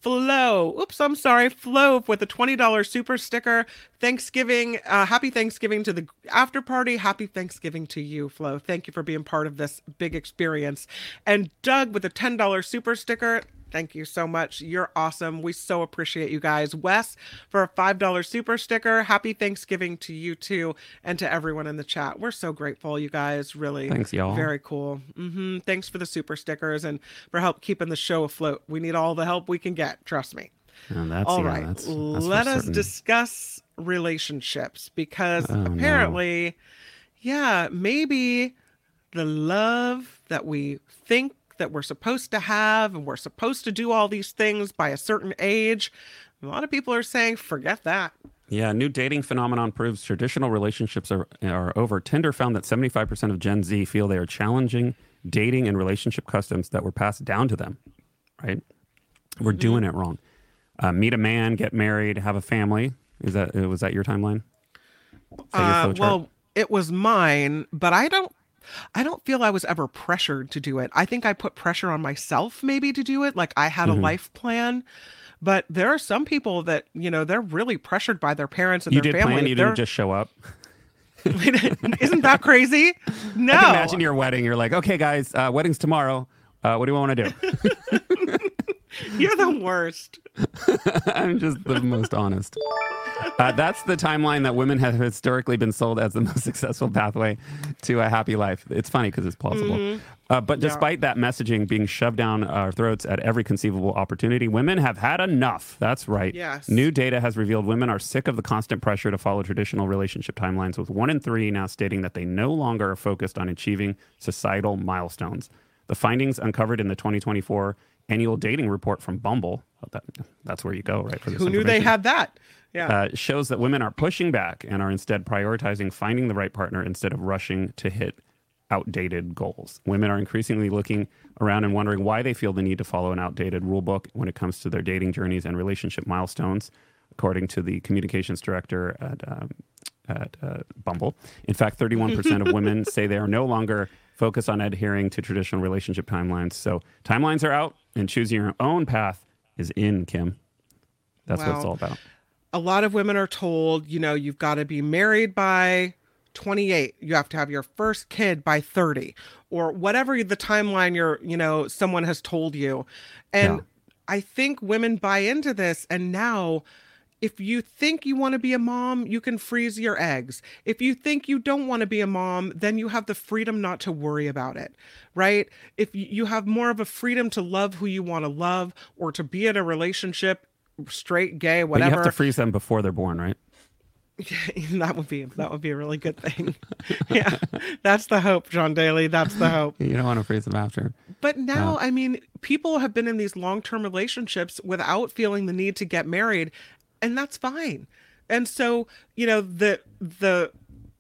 Flo, oops, I'm sorry, Flo with a $20 super sticker. Thanksgiving, uh, happy Thanksgiving to the after party. Happy Thanksgiving to you, Flo. Thank you for being part of this big experience. And Doug with a $10 super sticker. Thank you so much. You're awesome. We so appreciate you guys. Wes, for a $5 super sticker, happy Thanksgiving to you too and to everyone in the chat. We're so grateful, you guys. Really. Thanks, y'all. Very cool. Mm-hmm. Thanks for the super stickers and for help keeping the show afloat. We need all the help we can get. Trust me. And that's, All yeah, right, that's- that's let us certain. discuss relationships because Oh, no. apparently, yeah, maybe the love that we think that we're supposed to have and we're supposed to do all these things by a certain age. A lot of people are saying, forget that. Yeah, new dating phenomenon proves traditional relationships are, are over. Tinder found that 75% of Gen Z feel they are challenging dating and relationship customs that were passed down to them, right? We're Mm-hmm. doing it wrong. Uh, meet a man, get married, have a family. Is that uh, was that your timeline? That your Uh, well, it was mine, but I don't. I don't feel I was ever pressured to do it. I think I put pressure on myself maybe to do it. Like I had Mm-hmm. a life plan, but there are some people that you know they're really pressured by their parents and you their did family. plan. You They're- didn't just show up. Isn't that crazy? No. I imagine your wedding. You're like, okay, guys, uh, wedding's tomorrow. Uh, what do we want to do? You're the worst. I'm just the most honest. Uh, that's the timeline that women have historically been sold as the most successful pathway to a happy life. It's funny because it's plausible. Uh, but despite that messaging being shoved down our throats at every conceivable opportunity, women have had enough. That's right. Yes. New data has revealed women are sick of the constant pressure to follow traditional relationship timelines, with one in three now stating that they no longer are focused on achieving societal milestones. The findings uncovered in the 2024 annual dating report from Bumble, well, that, that's where you go, right? For this Who knew they had that? Yeah. Uh, shows that women are pushing back and are instead prioritizing finding the right partner instead of rushing to hit outdated goals. Women are increasingly looking around and wondering why they feel the need to follow an outdated rule book when it comes to their dating journeys and relationship milestones, according to the communications director at, um, at uh, Bumble. In fact, 31% of women say they are no longer focused on adhering to traditional relationship timelines. So timelines are out, and choosing your own path is in, Kim. That's what it's all about. a lot of women are told, you know, you've got to be married by 28. You have to have your first kid by 30 or whatever the timeline you're, you know, someone has told you. And Yeah. I think women buy into this and now if you think you want to be a mom, you can freeze your eggs. If you think you don't want to be a mom, then you have the freedom not to worry about it, right? If you have more of a freedom to love who you want to love or to be in a relationship, straight, gay, But whatever. you have to freeze them before they're born, right? that would be that would be a really good thing. yeah, that's the hope, John Daly. That's the hope. You don't want to freeze them after. But now, I mean, people have been in these long-term relationships without feeling the need to get married, and that's fine. And so, you know, the the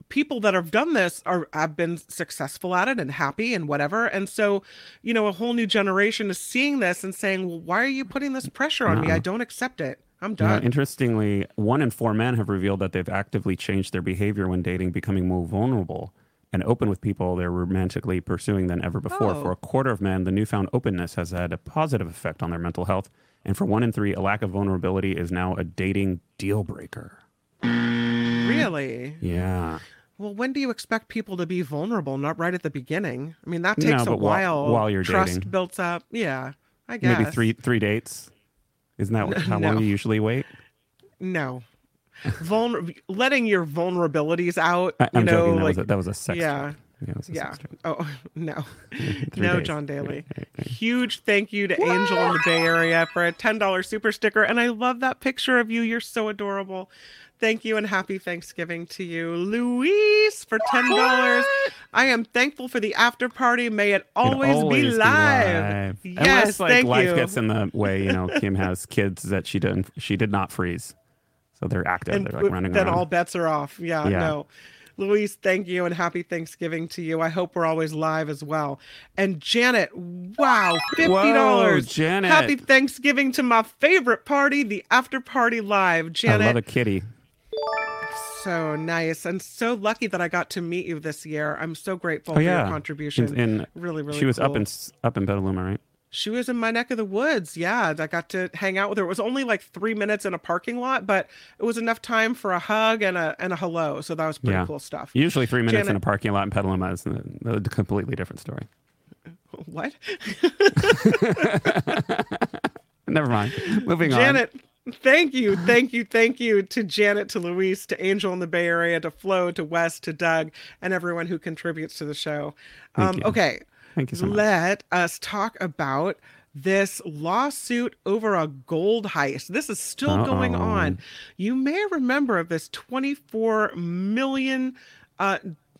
people that have done this are have been successful at it and happy and whatever. And so, you know, a whole new generation is seeing this and saying, "Well, why are you putting this pressure on me? I uh-huh. don't accept it. I'm done." interestingly, one in four men have revealed that they've actively changed their behavior when dating, becoming more vulnerable and open with people they're romantically pursuing than ever before. Oh. For a quarter of men, the newfound openness has had a positive effect on their mental health. And for one in three, a lack of vulnerability is now a dating deal breaker. really? Yeah. Well, when do you expect people to be vulnerable? Not right at the beginning. I mean, that No, takes a while- while. while you're trust dating. builds up. Yeah, I guess. Maybe three three dates. Isn't that how long No. you usually wait? No, Vulner- letting your vulnerabilities out. I, you I'm know, joking. That, like was a, that was a sex. yeah. joke. Yeah, it was a yeah. Oh no, no, days. John Daly. Huge thank you to Angel in the Bay Area for a ten dollars super sticker, and I love that picture of you. You're so adorable. Thank you and happy Thanksgiving to you, Luis, for ten dollars. I am thankful for the after party. May it It'd always, be live. Yes, Unless like thank life you. gets in the way, you know, Kim has kids that she didn't she did not freeze. So they're active. and they're like running then around. all bets are off. Yeah, Yeah. no. Louise, thank you and happy Thanksgiving to you. I hope we're always live as well. And Janet, wow, fifty dollars. Whoa, Janet. Happy Thanksgiving to my favorite party, the after party live. Janet. I love a kitty. so nice and so lucky that I got to meet you this year. I'm so grateful Oh for yeah. your contribution. And, and really, really she was up cool. in up in Petaluma, right? She was in my neck of the woods. Yeah, I got to hang out with her. It was only like three minutes in a parking lot, but it was enough time for a hug and a and a hello. So that was pretty Yeah. cool stuff. Usually three minutes in a parking lot in Petaluma is a, completely different story. What? Never mind. Moving on. Janet, thank you, thank you, thank you to Janet, to Luis, to Angel in the Bay Area, to Flo, to Wes, to Doug, and everyone who contributes to the show. Um, okay, Thank you so much. let us talk about this lawsuit over a gold heist. This is still going Uh-oh. on. You may remember of this 24 million uh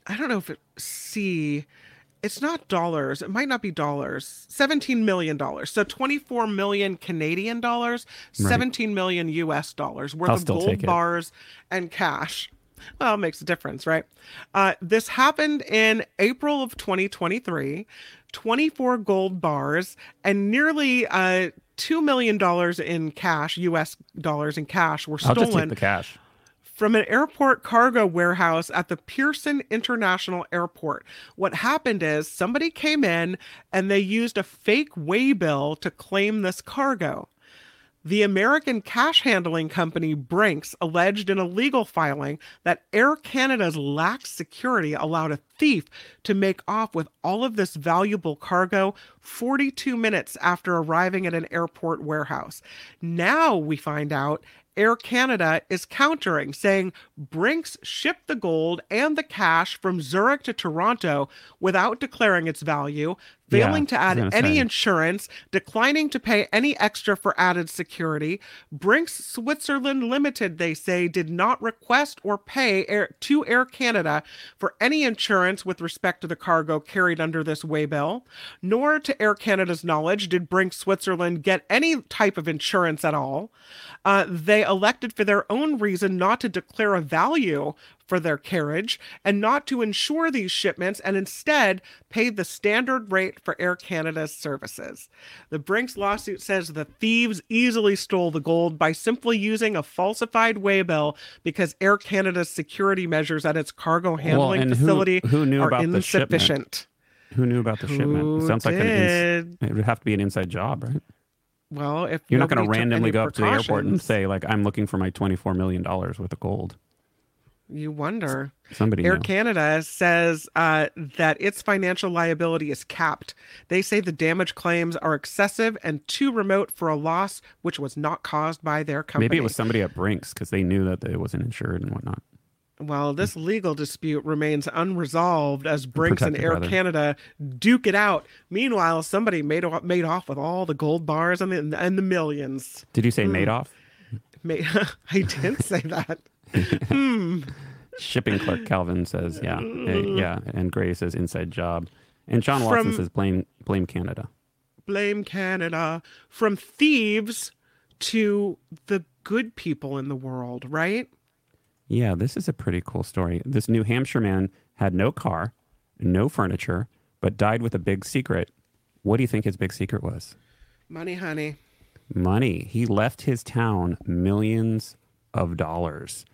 I don't know if it see it's not dollars. It might not be dollars. 17 million dollars. So 24 million Canadian dollars, Right. 17 million US dollars worth I'll of gold bars and cash. Well, it makes a difference, right? Uh, this happened in April of 2023. 24 gold bars and nearly uh, $2 million in cash, US dollars in cash, were I'll just take stolen the cash. from an airport cargo warehouse at the Pearson International Airport. What happened is somebody came in and they used a fake waybill to claim this cargo. The American cash handling company Brinks alleged in a legal filing that Air Canada's lax security allowed a thief to make off with all of this valuable cargo 42 minutes after arriving at an airport warehouse. Now we find out Air Canada is countering, saying Brinks shipped the gold and the cash from Zurich to Toronto without declaring its value, Yeah, failing to add any say. insurance, declining to pay any extra for added security. Brinks Switzerland Limited, they say, did not request or pay Air, to Air Canada for any insurance with respect to the cargo carried under this waybill, nor to Air Canada's knowledge did Brinks Switzerland get any type of insurance at all. Uh, they elected for their own reason not to declare a value for their carriage and not to insure these shipments and instead paid the standard rate for Air Canada's services. The Brinks lawsuit says the thieves easily stole the gold by simply using a falsified waybill because Air Canada's security measures at its cargo handling and who- facility who knew are about the shipment? insufficient. Who knew about the shipment? Who It sounds like an ins- did? it would have to be an inside job, right? Well, if You're not going to randomly go up to the airport and say like, "I'm looking for my 24 million dollars worth of gold." You wonder. Somebody Air. Canada says uh, that its financial liability is capped. They say the damage claims are excessive and too remote for a loss which was not caused by their company. Maybe it was somebody at Brinks because they knew that it wasn't insured and whatnot. Well, this legal dispute remains unresolved as Brinks and Air brother. Canada duke it out. Meanwhile, somebody made off, made off with all the gold bars and the, and the millions. Did you say Hmm. Madoff? Made, I didn't say that. Hmm. Shipping clerk Calvin says, "Yeah, yeah," and Gray says, "Inside job," and John Watson From- says, "Blame, blame Canada." blame Canada from thieves to the good people in the world, right? Yeah, this is a pretty cool story. This New Hampshire man had no car, no furniture, but died with a big secret. What do you think his big secret was? Money, honey. Money. He left his town millions of dollars.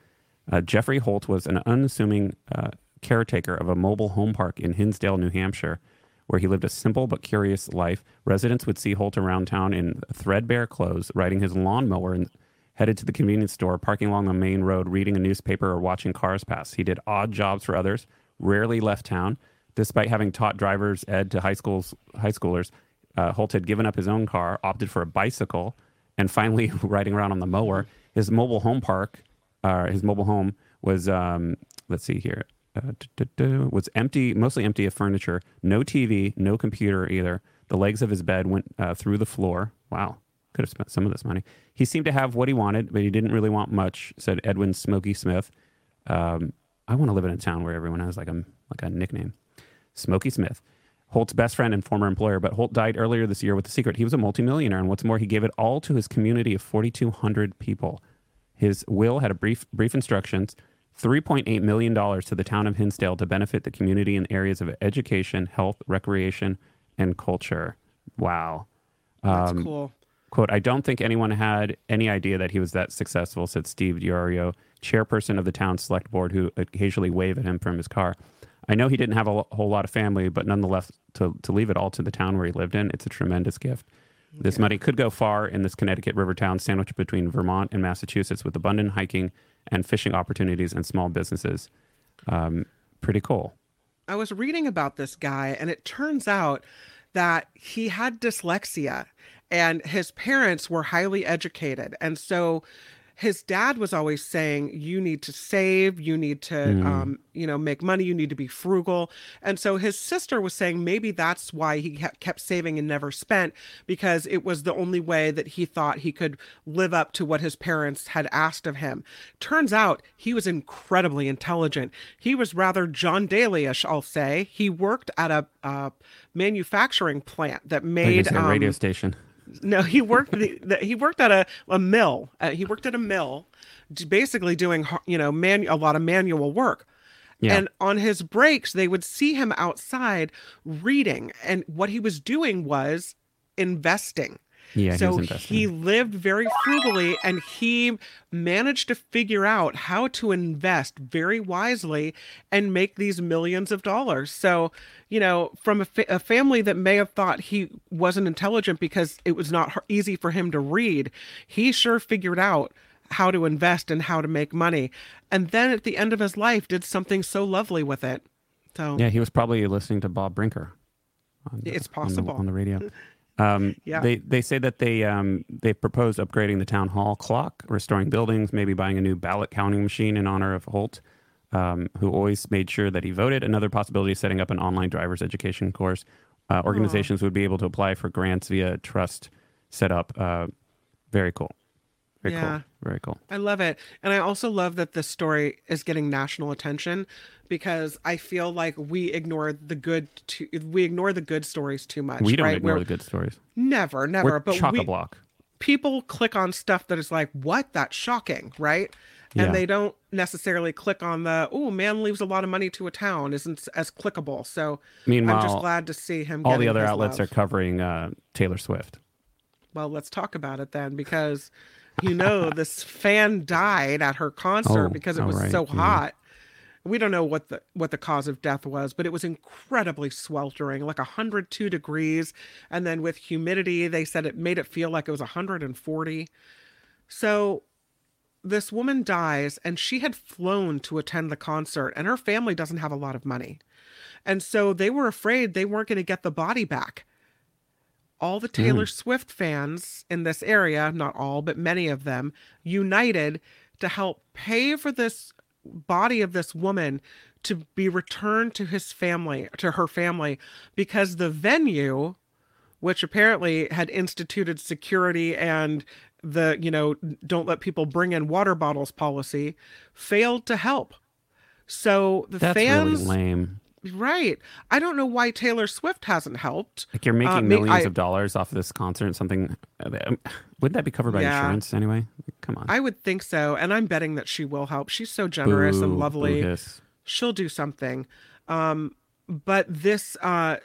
Uh, Jeffrey Holt was an unassuming uh, caretaker of a mobile home park in Hinsdale, New Hampshire, where he lived a simple but curious life. Residents would see Holt around town in threadbare clothes, riding his lawnmower and headed to the convenience store, parking along the main road, reading a newspaper or watching cars pass. He did odd jobs for others, rarely left town. Despite having taught driver's ed to high schools, high schoolers, uh, Holt had given up his own car, opted for a bicycle, and finally riding around on the mower. His mobile home park, his mobile home was, um, let's see here, uh, was empty, mostly empty of furniture. No TV, no computer either. The legs of his bed went uh, through the floor. Wow, could have spent some of this money. He seemed to have what he wanted, but he didn't really want much. Said Edwin Smokey Smith. Um, I want to live in a town where everyone has like a like a nickname. Smokey Smith. Holt's best friend and former employer, but Holt died earlier this year with the secret. He was a multimillionaire, and what's more, he gave it all to his community of 4,200 people. His will had a brief brief instructions, $3.8 million to the town of Hinsdale to benefit the community in areas of education, health, recreation, and culture. Wow. That's Um, cool. Quote, I don't think anyone had any idea that he was that successful, said Steve Diorio, chairperson of the town select board, who occasionally waved at him from his car. I know he didn't have a whole lot of family, but nonetheless, to, to leave it all to the town where he lived in, it's a tremendous gift. This money could go far in this Connecticut river town sandwiched between Vermont and Massachusetts with abundant hiking and fishing opportunities and small businesses. Um, pretty cool. I was reading about this guy, and it turns out that he had dyslexia and his parents were highly educated. And so his dad was always saying you need to save you need to Mm. um, you know make money you need to be frugal and so his sister was saying maybe that's why he kept saving and never spent because it was the only way that he thought he could live up to what his parents had asked of him turns out he was incredibly intelligent he was rather john daly-ish i'll say he worked at a uh, manufacturing plant that made radio um, station. No, he worked. The, the, he worked at a, a mill. Uh, he worked at a mill, basically doing you know man a lot of manual work. Yeah. And on his breaks, they would see him outside reading, and what he was doing was investing. Yeah, so investing. he lived very frugally, and he managed to figure out how to invest very wisely and make these millions of dollars. So, you know, from a, fa- a family that may have thought he wasn't intelligent because it was not easy for him to read, he sure figured out how to invest and how to make money. And then at the end of his life, did something so lovely with it. So, Yeah, he was probably listening to Bob Brinker. On the, It's on the- possible. on the, radio. Um, Yeah. They they say that they um, they proposed upgrading the town hall clock, restoring buildings, maybe buying a new ballot counting machine in honor of Holt, um, who always made sure that he voted. Another possibility is setting up an online driver's education course. Uh, organizations would be able to apply for grants via trust setup. Uh, very cool. Very Yeah. cool. Very cool. I love it. And I also love that this story is getting national attention because I feel like we ignore the good too, we ignore the good stories too much. We don't right? ignore We're- the good stories. Never, never. We're but chock a block. people click on stuff that is like, what? That's shocking, right? And Yeah. they don't necessarily click on the, oh, man leaves a lot of money to a town, isn't as clickable. So Meanwhile, I'm just glad to see him. all the other outlets love. are covering uh, Taylor Swift. Well, let's talk about it then, because you know this fan died at her concert Oh, because it was right, so yeah. hot. We don't know what the what the cause of death was, but it was incredibly sweltering, like 102 degrees, and then with humidity, they said it made it feel like it was 140. So this woman dies and she had flown to attend the concert and her family doesn't have a lot of money. And so they were afraid they weren't going to get the body back all the hmm. Taylor Swift fans in this area, not all, but many of them, united to help pay for this body of this woman to be returned to his family, to her family, because the venue, which apparently had instituted security and the, you know, don't let people bring in water bottles policy, failed to help. So the That's fans, really lame. Right? I don't know why Taylor Swift hasn't helped. Like you're making Uh, millions I- of dollars off of this concert. Something um, wouldn't that be covered by Yeah. insurance anyway? Come on, I would think so, and I'm betting that she will help. She's so generous Boo, and lovely. She'll do something. Um, but this uh,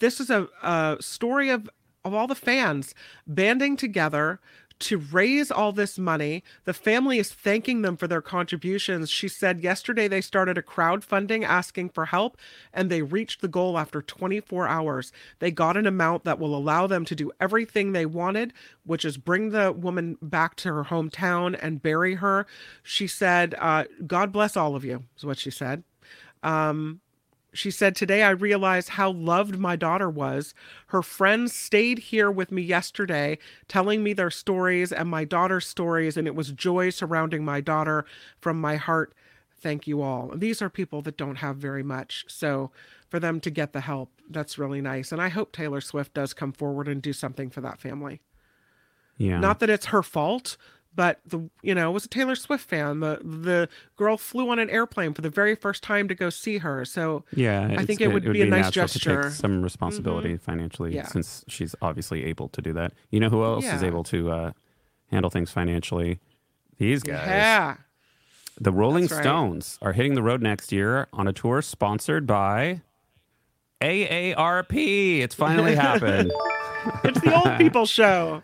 this is a, a story of of all the fans banding together to raise all this money. The family is thanking them for their contributions. She said yesterday they started a crowdfunding asking for help and they reached the goal after 24 hours. They got an amount that will allow them to do everything they wanted, which is bring the woman back to her hometown and bury her. She said, uh, God bless all of you, is what she said. Um, she said, Today I realized how loved my daughter was. Her friends stayed here with me yesterday, telling me their stories and my daughter's stories, and it was joy surrounding my daughter from my heart. Thank you all. These are people that don't have very much. So for them to get the help, that's really nice. And I hope Taylor Swift does come forward and do something for that family. Yeah, Not that it's her fault, but the you know, it was a Taylor Swift fan. The the girl flew on an airplane for the very first time to go see her. So yeah. I think it would be a nice gesture. take some responsibility financially, Yeah. since she's obviously able to do that. You know who else is able to uh, handle things financially? These guys. Yeah. The Rolling right. Stones are hitting the road next year on a tour sponsored by AARP. It's finally happened. It's the old people show.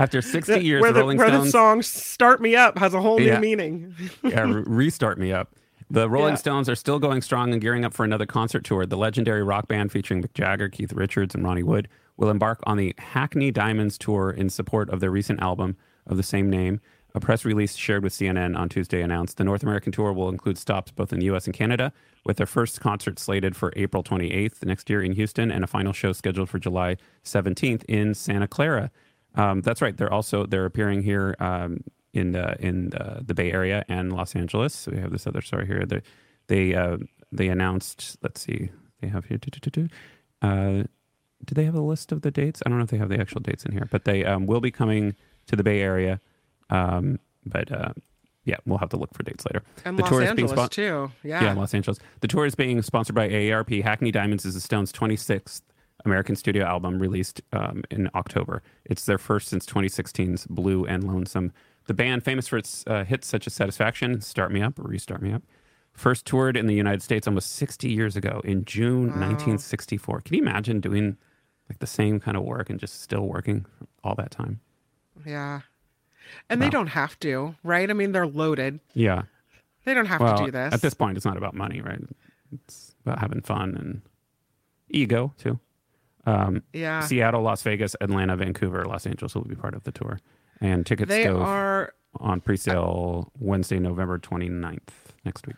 After 60 The- years, where the the, Rolling where the Stones song Start Me Up has a whole new meaning. yeah, re- restart me up. The Rolling Yeah. Stones are still going strong and gearing up for another concert tour. The legendary rock band featuring Mick Jagger, Keith Richards, and Ronnie Wood will embark on the Hackney Diamonds tour in support of their recent album of the same name. A press release shared with CNN on Tuesday announced the North American tour will include stops both in the U.S. and Canada, with their first concert slated for April 28th next year in Houston and a final show scheduled for July 17th in Santa Clara. Um, that's right. They're also they're appearing here um, in the in the, the Bay Area and Los Angeles. So we have this other story here. They they uh, they announced. Let's see. They have here. Uh, do they have a list of the dates? I don't know if they have the actual dates in here, but they um, will be coming to the Bay Area. Um, but uh, yeah, we'll have to look for dates later. And the Los tour is Angeles being spon- too. Yeah. yeah, Los Angeles. The tour is being sponsored by AARP. Hackney Diamonds is the Stones' 26th American studio album released um, in October. It's their first since 2016's Blue and Lonesome. The band, famous for its uh, hits such as Satisfaction, Start Me Up, or Restart Me Up, first toured in the United States almost 60 years ago in June 1964. Can you imagine doing like the same kind of work and just still working all that time? Yeah. And they don't have to, right? I mean, they're loaded. Yeah. They don't have well, to do this. at this point, it's not about money, right? It's about having fun and ego too. Um, yeah. Seattle, Las Vegas, Atlanta, Vancouver, Los Angeles will be part of the tour. And tickets they go are on pre-sale Wednesday, November 29th, next week.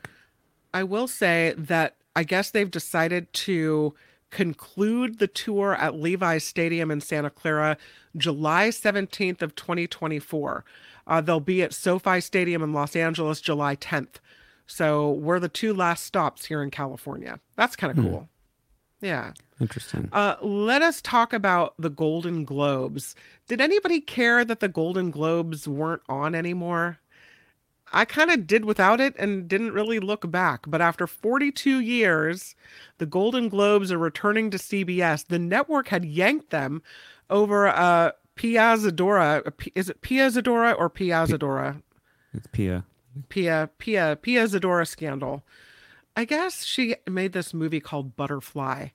I will say that I guess they've decided to conclude the tour at Levi's Stadium in Santa Clara July 17th of 2024. Uh, they'll be at SoFi Stadium in Los Angeles July 10th. So we're the two last stops here in California. That's kind of cool. Yeah. Interesting. Uh, let us talk about the Golden Globes. Did anybody care that the Golden Globes weren't on anymore? I kind of did without it and didn't really look back. But after 42 years, the Golden Globes are returning to CBS. The network had yanked them over uh, Pia Zadora. Is it Pia Zadora or Pia Zadora? It's Pia. Pia Pia Pia Zadora scandal. I guess she made this movie called Butterfly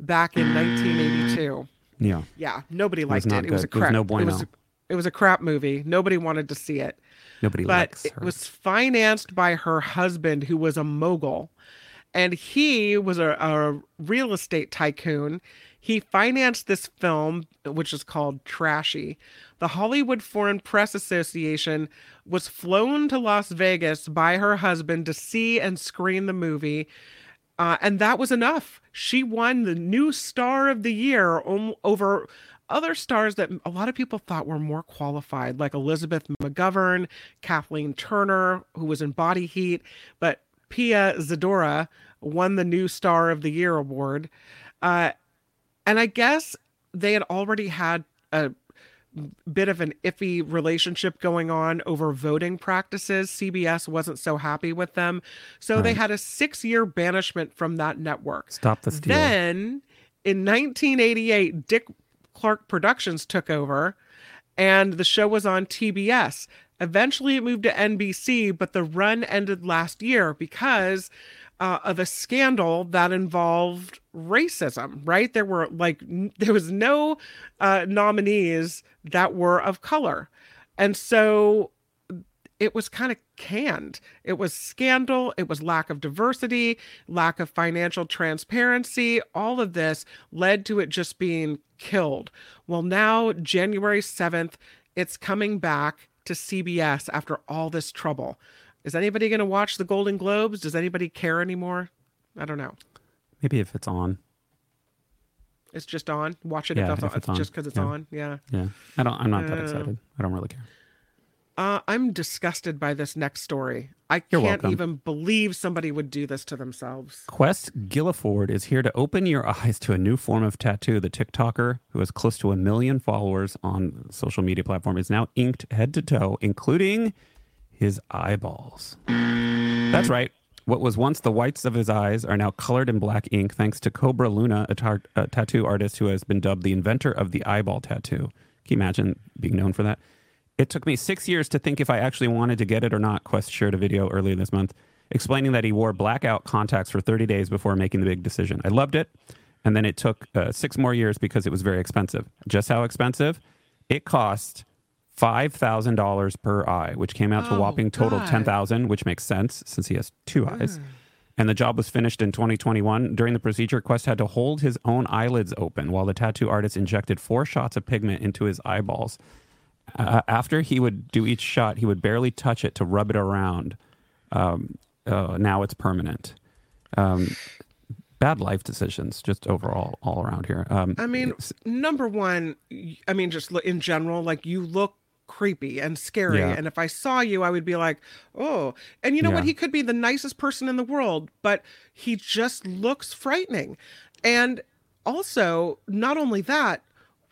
back in 1982. Yeah. Yeah, nobody liked not it. It was a. It crap. no It was a, it was a crap movie. Nobody wanted to see it. Nobody liked it. But it was financed by her husband, who was a mogul, and he was a, a real estate tycoon. He financed this film, which is called Trashy. The Hollywood Foreign Press Association was flown to Las Vegas by her husband to see and screen the movie. Uh, and that was enough. She won the new star of the year over other stars that a lot of people thought were more qualified, like Elizabeth McGovern, Kathleen Turner, who was in Body Heat. But Pia Zadora won the new star of the year award. Uh, and I guess they had already had a bit of an iffy relationship going on over voting practices. CBS wasn't so happy with them. So they had a six year banishment from that network. Stop the steal. Then in 1988, Dick Clark Productions took over and the show was on TBS. Eventually it moved to NBC, but the run ended last year because uh, of a scandal that involved racism, right? There were like, n- there was no uh, nominees that were of color. And so it was kind of canned. It was scandal. It was lack of diversity, lack of financial transparency. All of this led to it just being killed. Well, now, January 7th, it's coming back to CBS after all this trouble. Is anybody going to watch the Golden Globes? Does anybody care anymore? I don't know. Maybe if it's on. It's just on. Watch it Yeah, if, that's if it's on. just because it's Yeah. on. Yeah. Yeah. I don't. I'm not that Uh, excited. I don't really care. Uh, I'm disgusted by this next story. I You're can't welcome. even believe somebody would do this to themselves. Quest Gilliford is here to open your eyes to a new form of tattoo. The TikToker, who has close to a million followers on social media platform, is now inked head to toe, including his eyeballs. That's right. What was once the whites of his eyes are now colored in black ink, thanks to Cobra Luna, a, tar- a tattoo artist who has been dubbed the inventor of the eyeball tattoo. Can you imagine being known for that? It took me six years to think if I actually wanted to get it or not. Quest shared a video earlier this month explaining that he wore blackout contacts for 30 days before making the big decision. I loved it. And then it took uh, six more years because it was very expensive. Just how expensive? It cost $5,000 per eye, which came out to a Oh, whopping total God. 10000 which makes sense since he has two eyes. And the job was finished in 2021. During the procedure, Quest had to hold his own eyelids open while the tattoo artist injected four shots of pigment into his eyeballs. Uh, after he would do each shot, he would barely touch it to rub it around. Um, uh, now it's permanent. Um, bad life decisions, just overall, all around here. Um, I mean, number one, i mean, just in general, like you look creepy and scary. Yeah. And if I saw you, I would be like, oh. And you know what? He could be the nicest person in the world, but he just looks frightening. And also, not only that,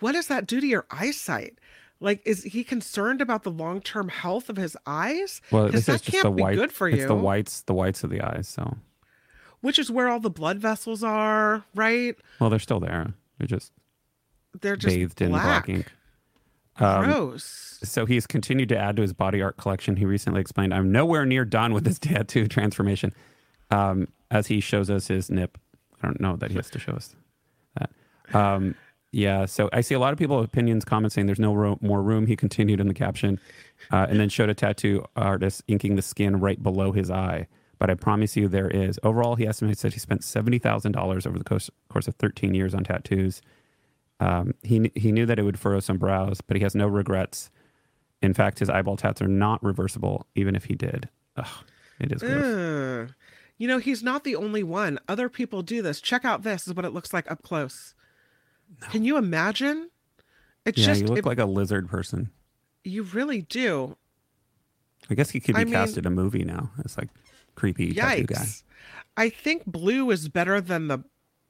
what does that do to your eyesight? Like, is he concerned about the long term health of his eyes? well, this is just can't the be white. good for it's you. the whites, the whites of the eyes. So, Which is where all the blood vessels are, right? well, they're still there. They're just They're just bathed in black. black ink. Um, Gross. So he's continued to add to his body art collection. He recently explained, "I'm nowhere near done with this tattoo transformation." Um, as he shows us his nip, I don't know that he has to show us that. Um, yeah, so I see a lot of people opinions comments saying there's no ro- more room. He continued in the caption, uh, and then showed a tattoo artist inking the skin right below his eye. But I promise you, there is. Overall, he estimates that he spent seventy thousand dollars over the course, course of 13 years on tattoos. Um, he he knew that it would furrow some brows, but he has no regrets. In fact, his eyeball tats are not reversible, even if he did. Ugh, it is gross. Ugh. You know, he's not the only one. Other people do this. Check out this. is what it looks like up close. Can you imagine? It's Yeah, just you look it- like a lizard person. you really do. I guess he could be I cast mean- in a movie now. It's like creepy tattoo guy. I think blue is better than the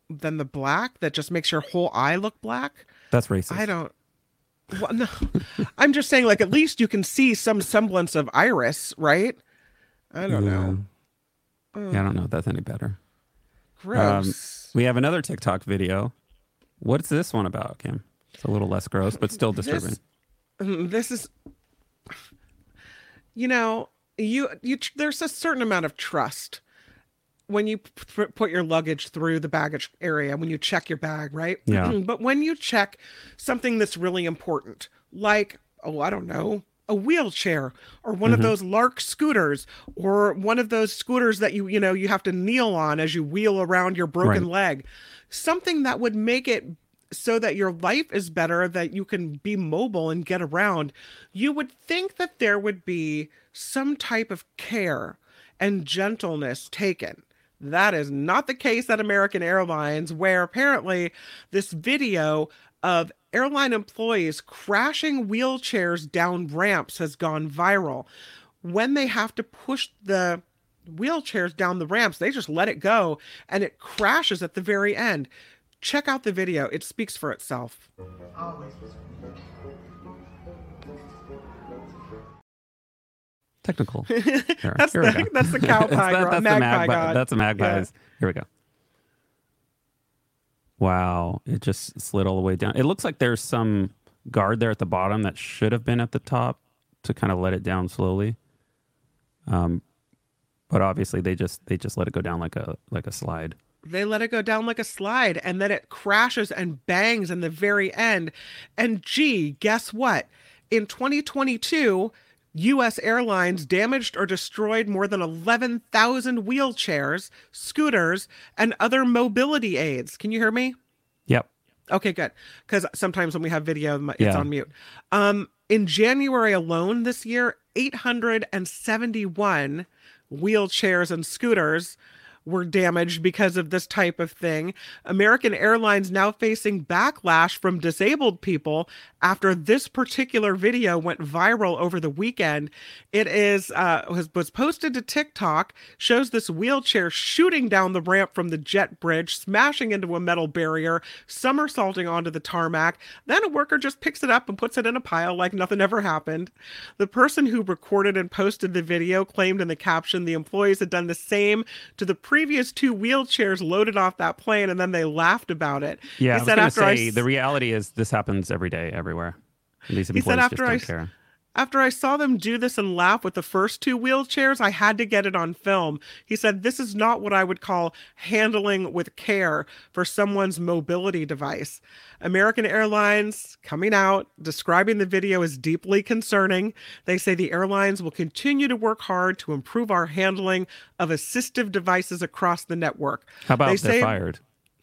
than the black that just makes your whole eye look black. That's racist. I don't well, no. I'm just saying like at least you can see some semblance of iris, right? I don't know. Yeah, I don't know if that's any better. Gross. We have another TikTok video. What's this one about, Kim? It's a little less gross, but still disturbing. Mm, this is you know you you there's a certain amount of trust when you p- put your luggage through the baggage area when you check your bag right Yeah. but when you check something that's really important like oh i don't know a wheelchair or one of mm-hmm. those lark scooters or one of those scooters that you you know you have to kneel on as you wheel around your broken Right. leg something that would make it so that your life is better that you can be mobile and get around you would think that there would be some type of care and gentleness taken that is not the case at American Airlines, where apparently this video of airline employees crashing wheelchairs down ramps has gone viral. When they have to push the wheelchairs down the ramps, they just let it go and it crashes at the very end. Check out the video, it speaks for itself. Technical. Here, That's here the- that's the cow pie that- that's magpie the magpie. That's the magpies. Here we go. Wow, it just slid all the way down. It looks like there's some guard there at the bottom that should have been at the top to kind of let it down slowly. Um, but obviously they just they just let it go down like a like a slide. they let it go down like a slide and then it crashes and bangs in the very end. And gee, guess what? In 2022, US Airlines damaged or destroyed more than 11,000 wheelchairs, scooters, and other mobility aids. Can you hear me? Yep. Okay, good. Because sometimes when we have video, it's Yeah. on mute. Um, in January alone this year, 871 wheelchairs and scooters were damaged because of this type of thing. American Airlines now facing backlash from disabled people after this particular video went viral over the weekend. It is uh, was, was posted to TikTok, shows this wheelchair shooting down the ramp from the jet bridge, smashing into a metal barrier, somersaulting onto the tarmac. Then a worker just picks it up and puts it in a pile like nothing ever happened. The person who recorded and posted the video claimed in the caption the employees had done the same to the previous two wheelchairs loaded off that plane, and then they laughed about it. Yeah, I He was after I say the reality is this happens every day, everywhere. These He employees said after just I don't s- care. After I saw them do this and laugh with the first two wheelchairs, I had to get it on film. He said, This is not what I would call handling with care for someone's mobility device. American Airlines coming out, describing the video as deeply concerning. They say the airlines will continue to work hard to improve our handling of assistive devices across the network. How about they say, fired?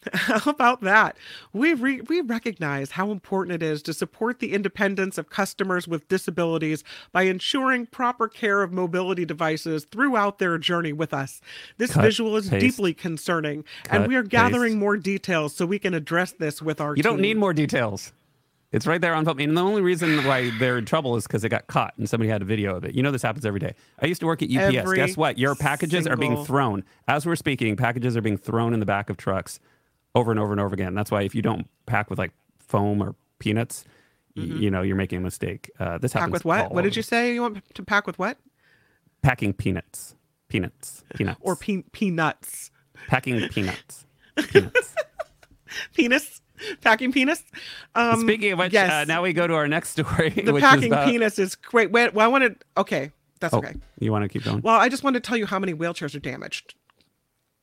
How about that? We re- we recognize how important it is to support the independence of customers with disabilities by ensuring proper care of mobility devices throughout their journey with us. This Cut, visual is paste. deeply concerning, and we are gathering paste. more details so we can address this with our You don't need more details. It's right there on film. And the only reason why they're in trouble is because it got caught and somebody had a video of it. You know this happens every day. I used to work at UPS. Every Guess what? Your packages are being thrown. As we're speaking, packages are being thrown in the back of trucks over and over and over again. That's why if you don't pack with like foam or peanuts, y- you know, you're making a mistake. Uh, this Mm-hmm. pack with what? What did you say? You want to pack with what? Packing peanuts. Peanuts. Peanuts. Or pe- peanuts? packing peanuts. Peanuts. Penis? Packing penis? Um, Speaking of which, yes. uh, now we go to our next story. the which packing is about, penis is great. Wait, well, I wanted. Okay, that's Oh, okay. you want to keep going? Well, I just wanted to tell you how many wheelchairs are damaged.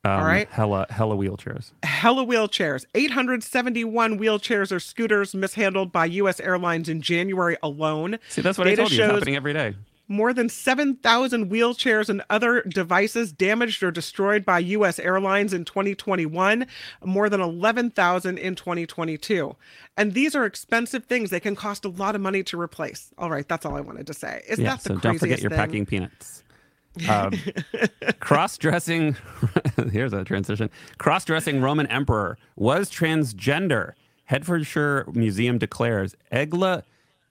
Um, right. Hella, hella wheelchairs. Hella wheelchairs. 871 wheelchairs or scooters mishandled by U.S. airlines in January alone. See, that's what Data I told you. It's happening every day. More than 7,000 wheelchairs and other devices damaged or destroyed by U.S. airlines in 2021, more than 11,000 in 2022. And these are expensive things. They can cost a lot of money to replace. All right, that's all I wanted to say. Isn't Yeah, that the so don't forget your thing? packing peanuts. Um, cross-dressing. here's a transition. Cross-dressing Roman emperor was transgender. Hertfordshire Museum declares Egla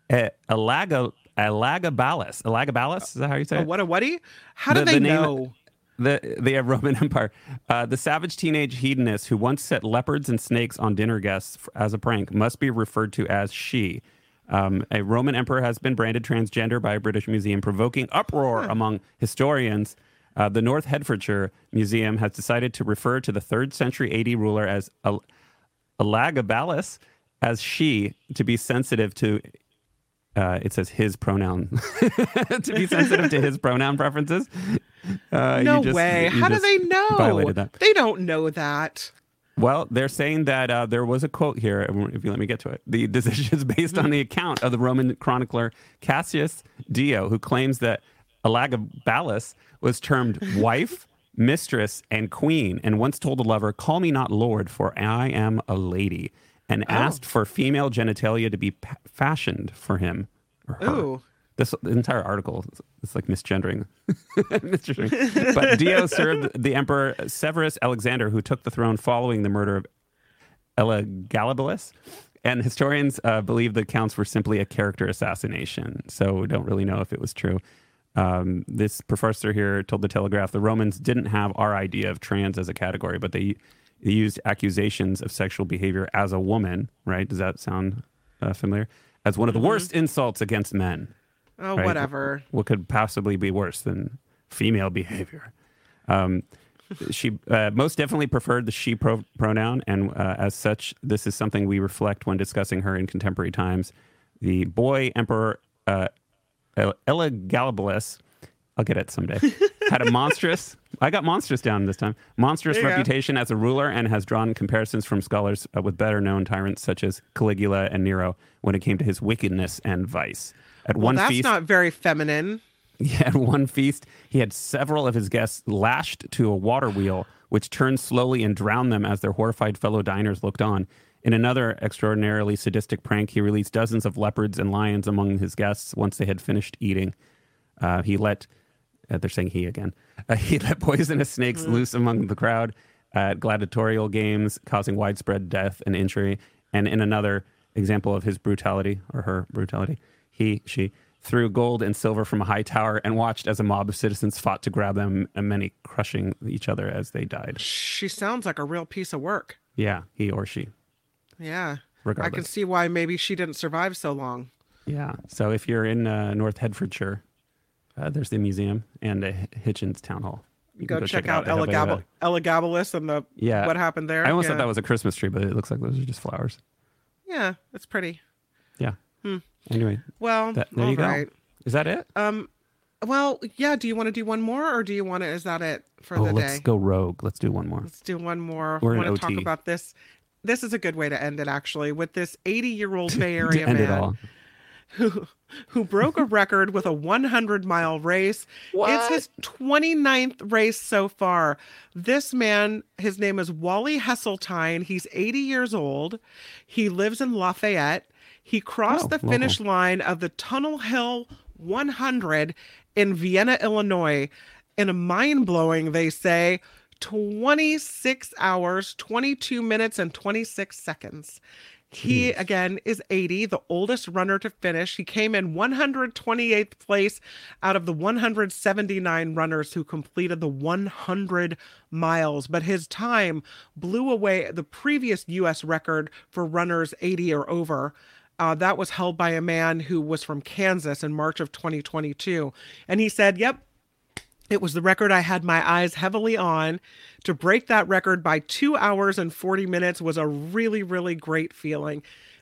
eh, Alaga Elagabalus. Elagabalus is that how you say Oh, it? what a whaty? How The- do they the name- know? the the Roman Empire. Uh, the savage teenage hedonist who once set leopards and snakes on dinner guests as a prank must be referred to as she. Um, a Roman emperor has been branded transgender by a British museum, provoking uproar among historians. Uh, the North Hertfordshire Museum has decided to refer to the third century AD ruler as El- Elagabalus as she to be sensitive to uh, it says his pronoun to be sensitive to his pronoun preferences. Uh, you No just- way. How do they know? Violated that. They don't know that. Well, they're saying that uh, there was a quote here. If you let me get to it, the decision is based on the account of the Roman chronicler Cassius Dio, who claims that Elagabalus was termed wife, mistress, and queen, and once told a lover, "Call me not lord, for I am a lady," and Oh. asked for female genitalia to be pa- fashioned for him or her. Ooh. This entire article is like misgendering. misgendering. But Dio served the emperor Severus Alexander, who took the throne following the murder of Ella Elagabalus. And historians uh, believe the accounts were simply a character assassination. So we don't really know if it was true. Um, this professor here told the Telegraph the Romans didn't have our idea of trans as a category, but they, they used accusations of sexual behavior as a woman, right? Does that sound uh, familiar? As one of the worst insults against men Oh, right? whatever. What could possibly be worse than female behavior? Um, she uh, most definitely preferred the she pro- pronoun, and uh, as such, this is something we reflect when discussing her in contemporary times. The boy emperor uh, El- Elagabalus, I'll get it someday, had a monstrous. I got monstrous down this time. Monstrous go. reputation as a ruler, and has drawn comparisons from scholars uh, with better known tyrants such as Caligula and Nero when it came to his wickedness and vice. At Well, one that's feast, not very feminine. yeah, at one feast, he had several of his guests lashed to a water wheel, which turned slowly and drowned them as their horrified fellow diners looked on. In another extraordinarily sadistic prank, he released dozens of leopards and lions among his guests once they had finished eating. Uh, he let, uh, they're saying he again, uh, he let poisonous snakes loose among the crowd at gladiatorial games, causing widespread death and injury. And in another example of his brutality, or her brutality, he, she, threw gold and silver from a high tower and watched as a mob of citizens fought to grab them, and many crushing each other as they died. She sounds like a real piece of work. Yeah, he or she. Yeah. Regardless. I can see why maybe she didn't survive so long. Yeah. So if you're in uh, North Hertfordshire, uh, there's the museum and the Hitchens Town Hall. You Go, can check, it out They have a, Elagab- uh, Elagabalus and the Yeah. what happened there. I almost yeah. thought that was a Christmas tree, but it looks like those are just flowers. Yeah, it's pretty. Yeah. Hmm. Anyway, Well, that, there all you go. right. Is that it? Um, well, yeah. Do you want to do one more, or do you want to? Is that it for oh, the let's day? go rogue. Let's do one more. Let's do one more. We're I in want to talk about this. This is a good way to end it, actually, with this 80-year-old Bay Area end man it all. who who broke a record with a 100 mile race. What? It's his 29th race so far. This man, his name is Wally Hesseltine. He's 80 years old. He lives in Lafayette. He crossed Oh, the local. finish line of the Tunnel Hill 100 in Vienna, Illinois, in a mind blowing, they say, 26 hours, 22 minutes, and 26 seconds. He again is 80, the oldest runner to finish. He came in 128th place out of the 179 runners who completed the 100 miles, but his time blew away the previous US record for runners 80 or over. Uh, that was held by a man who was from Kansas in March of 2022. And he said, Yep, it was the record I had my eyes heavily on. To break that record by two hours and 40 minutes was a really, really great feeling.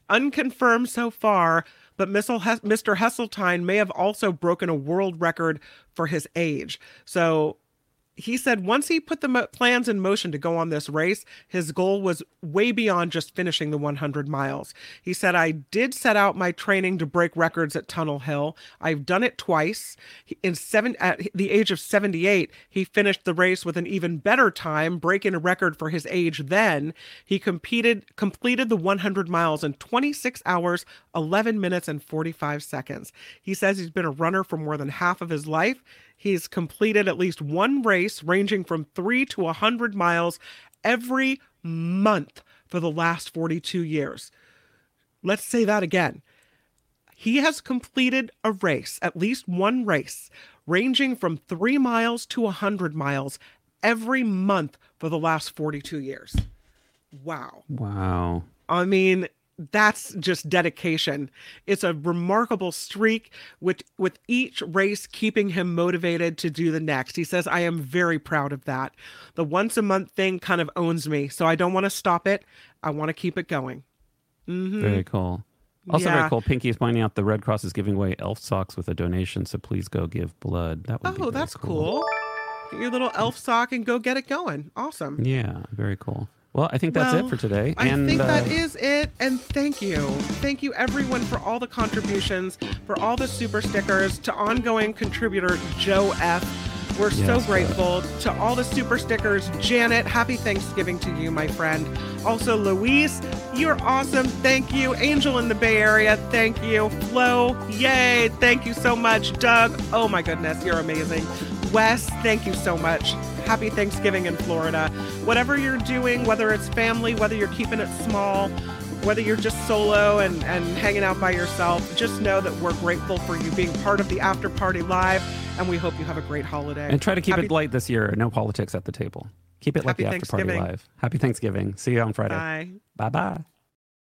Unconfirmed so far, but Mr. Hesseltine may have also broken a world record for his age. So he said once he put the mo- plans in motion to go on this race, his goal was way beyond just finishing the 100 miles. He said, I did set out my training to break records at Tunnel Hill. I've done it twice. In seven, at the age of 78, he finished the race with an even better time, breaking a record for his age then. He competed, completed the 100 miles in 26 hours, 11 minutes, and 45 seconds. He says he's been a runner for more than half of his life. He's completed at least one race ranging from three to 100 miles every month for the last 42 years. Let's say that again. He has completed a race, at least one race, ranging from three miles to 100 miles every month for the last 42 years. Wow. Wow. I mean, that's just dedication. It's a remarkable streak with with each race keeping him motivated to do the next. He says, "I am very proud of that. The once a month thing kind of owns me, so I don't want to stop it. I want to keep it going." Mm-hmm. Very cool. Also Yeah. very cool. Pinky is pointing out the Red Cross is giving away elf socks with a donation, so please go give blood. That would Oh, that's cool. Get your little elf sock and go get it going. Awesome. Yeah, very cool. Well, I think that's Well, it for today. I think that uh, is it. And thank you. Thank you, everyone, for all the contributions, for all the super stickers, to ongoing contributor Joe F. We're so Yes, grateful to all the super stickers. Janet, happy Thanksgiving to you, my friend. Also, Louise, you're awesome. Thank you. Angel in the Bay Area, thank you. Flo, yay. Thank you so much. Doug, oh my goodness, you're amazing. Wes, thank you so much. Happy Thanksgiving in Florida. Whatever you're doing, whether it's family, whether you're keeping it small, whether you're just solo and, and hanging out by yourself, just know that we're grateful for you being part of the after party live, and we hope you have a great holiday. and try to keep Happy- it light this year. No politics at the table. Keep it like Happy the after party live. Happy Thanksgiving. See you on Friday. Bye. Bye bye.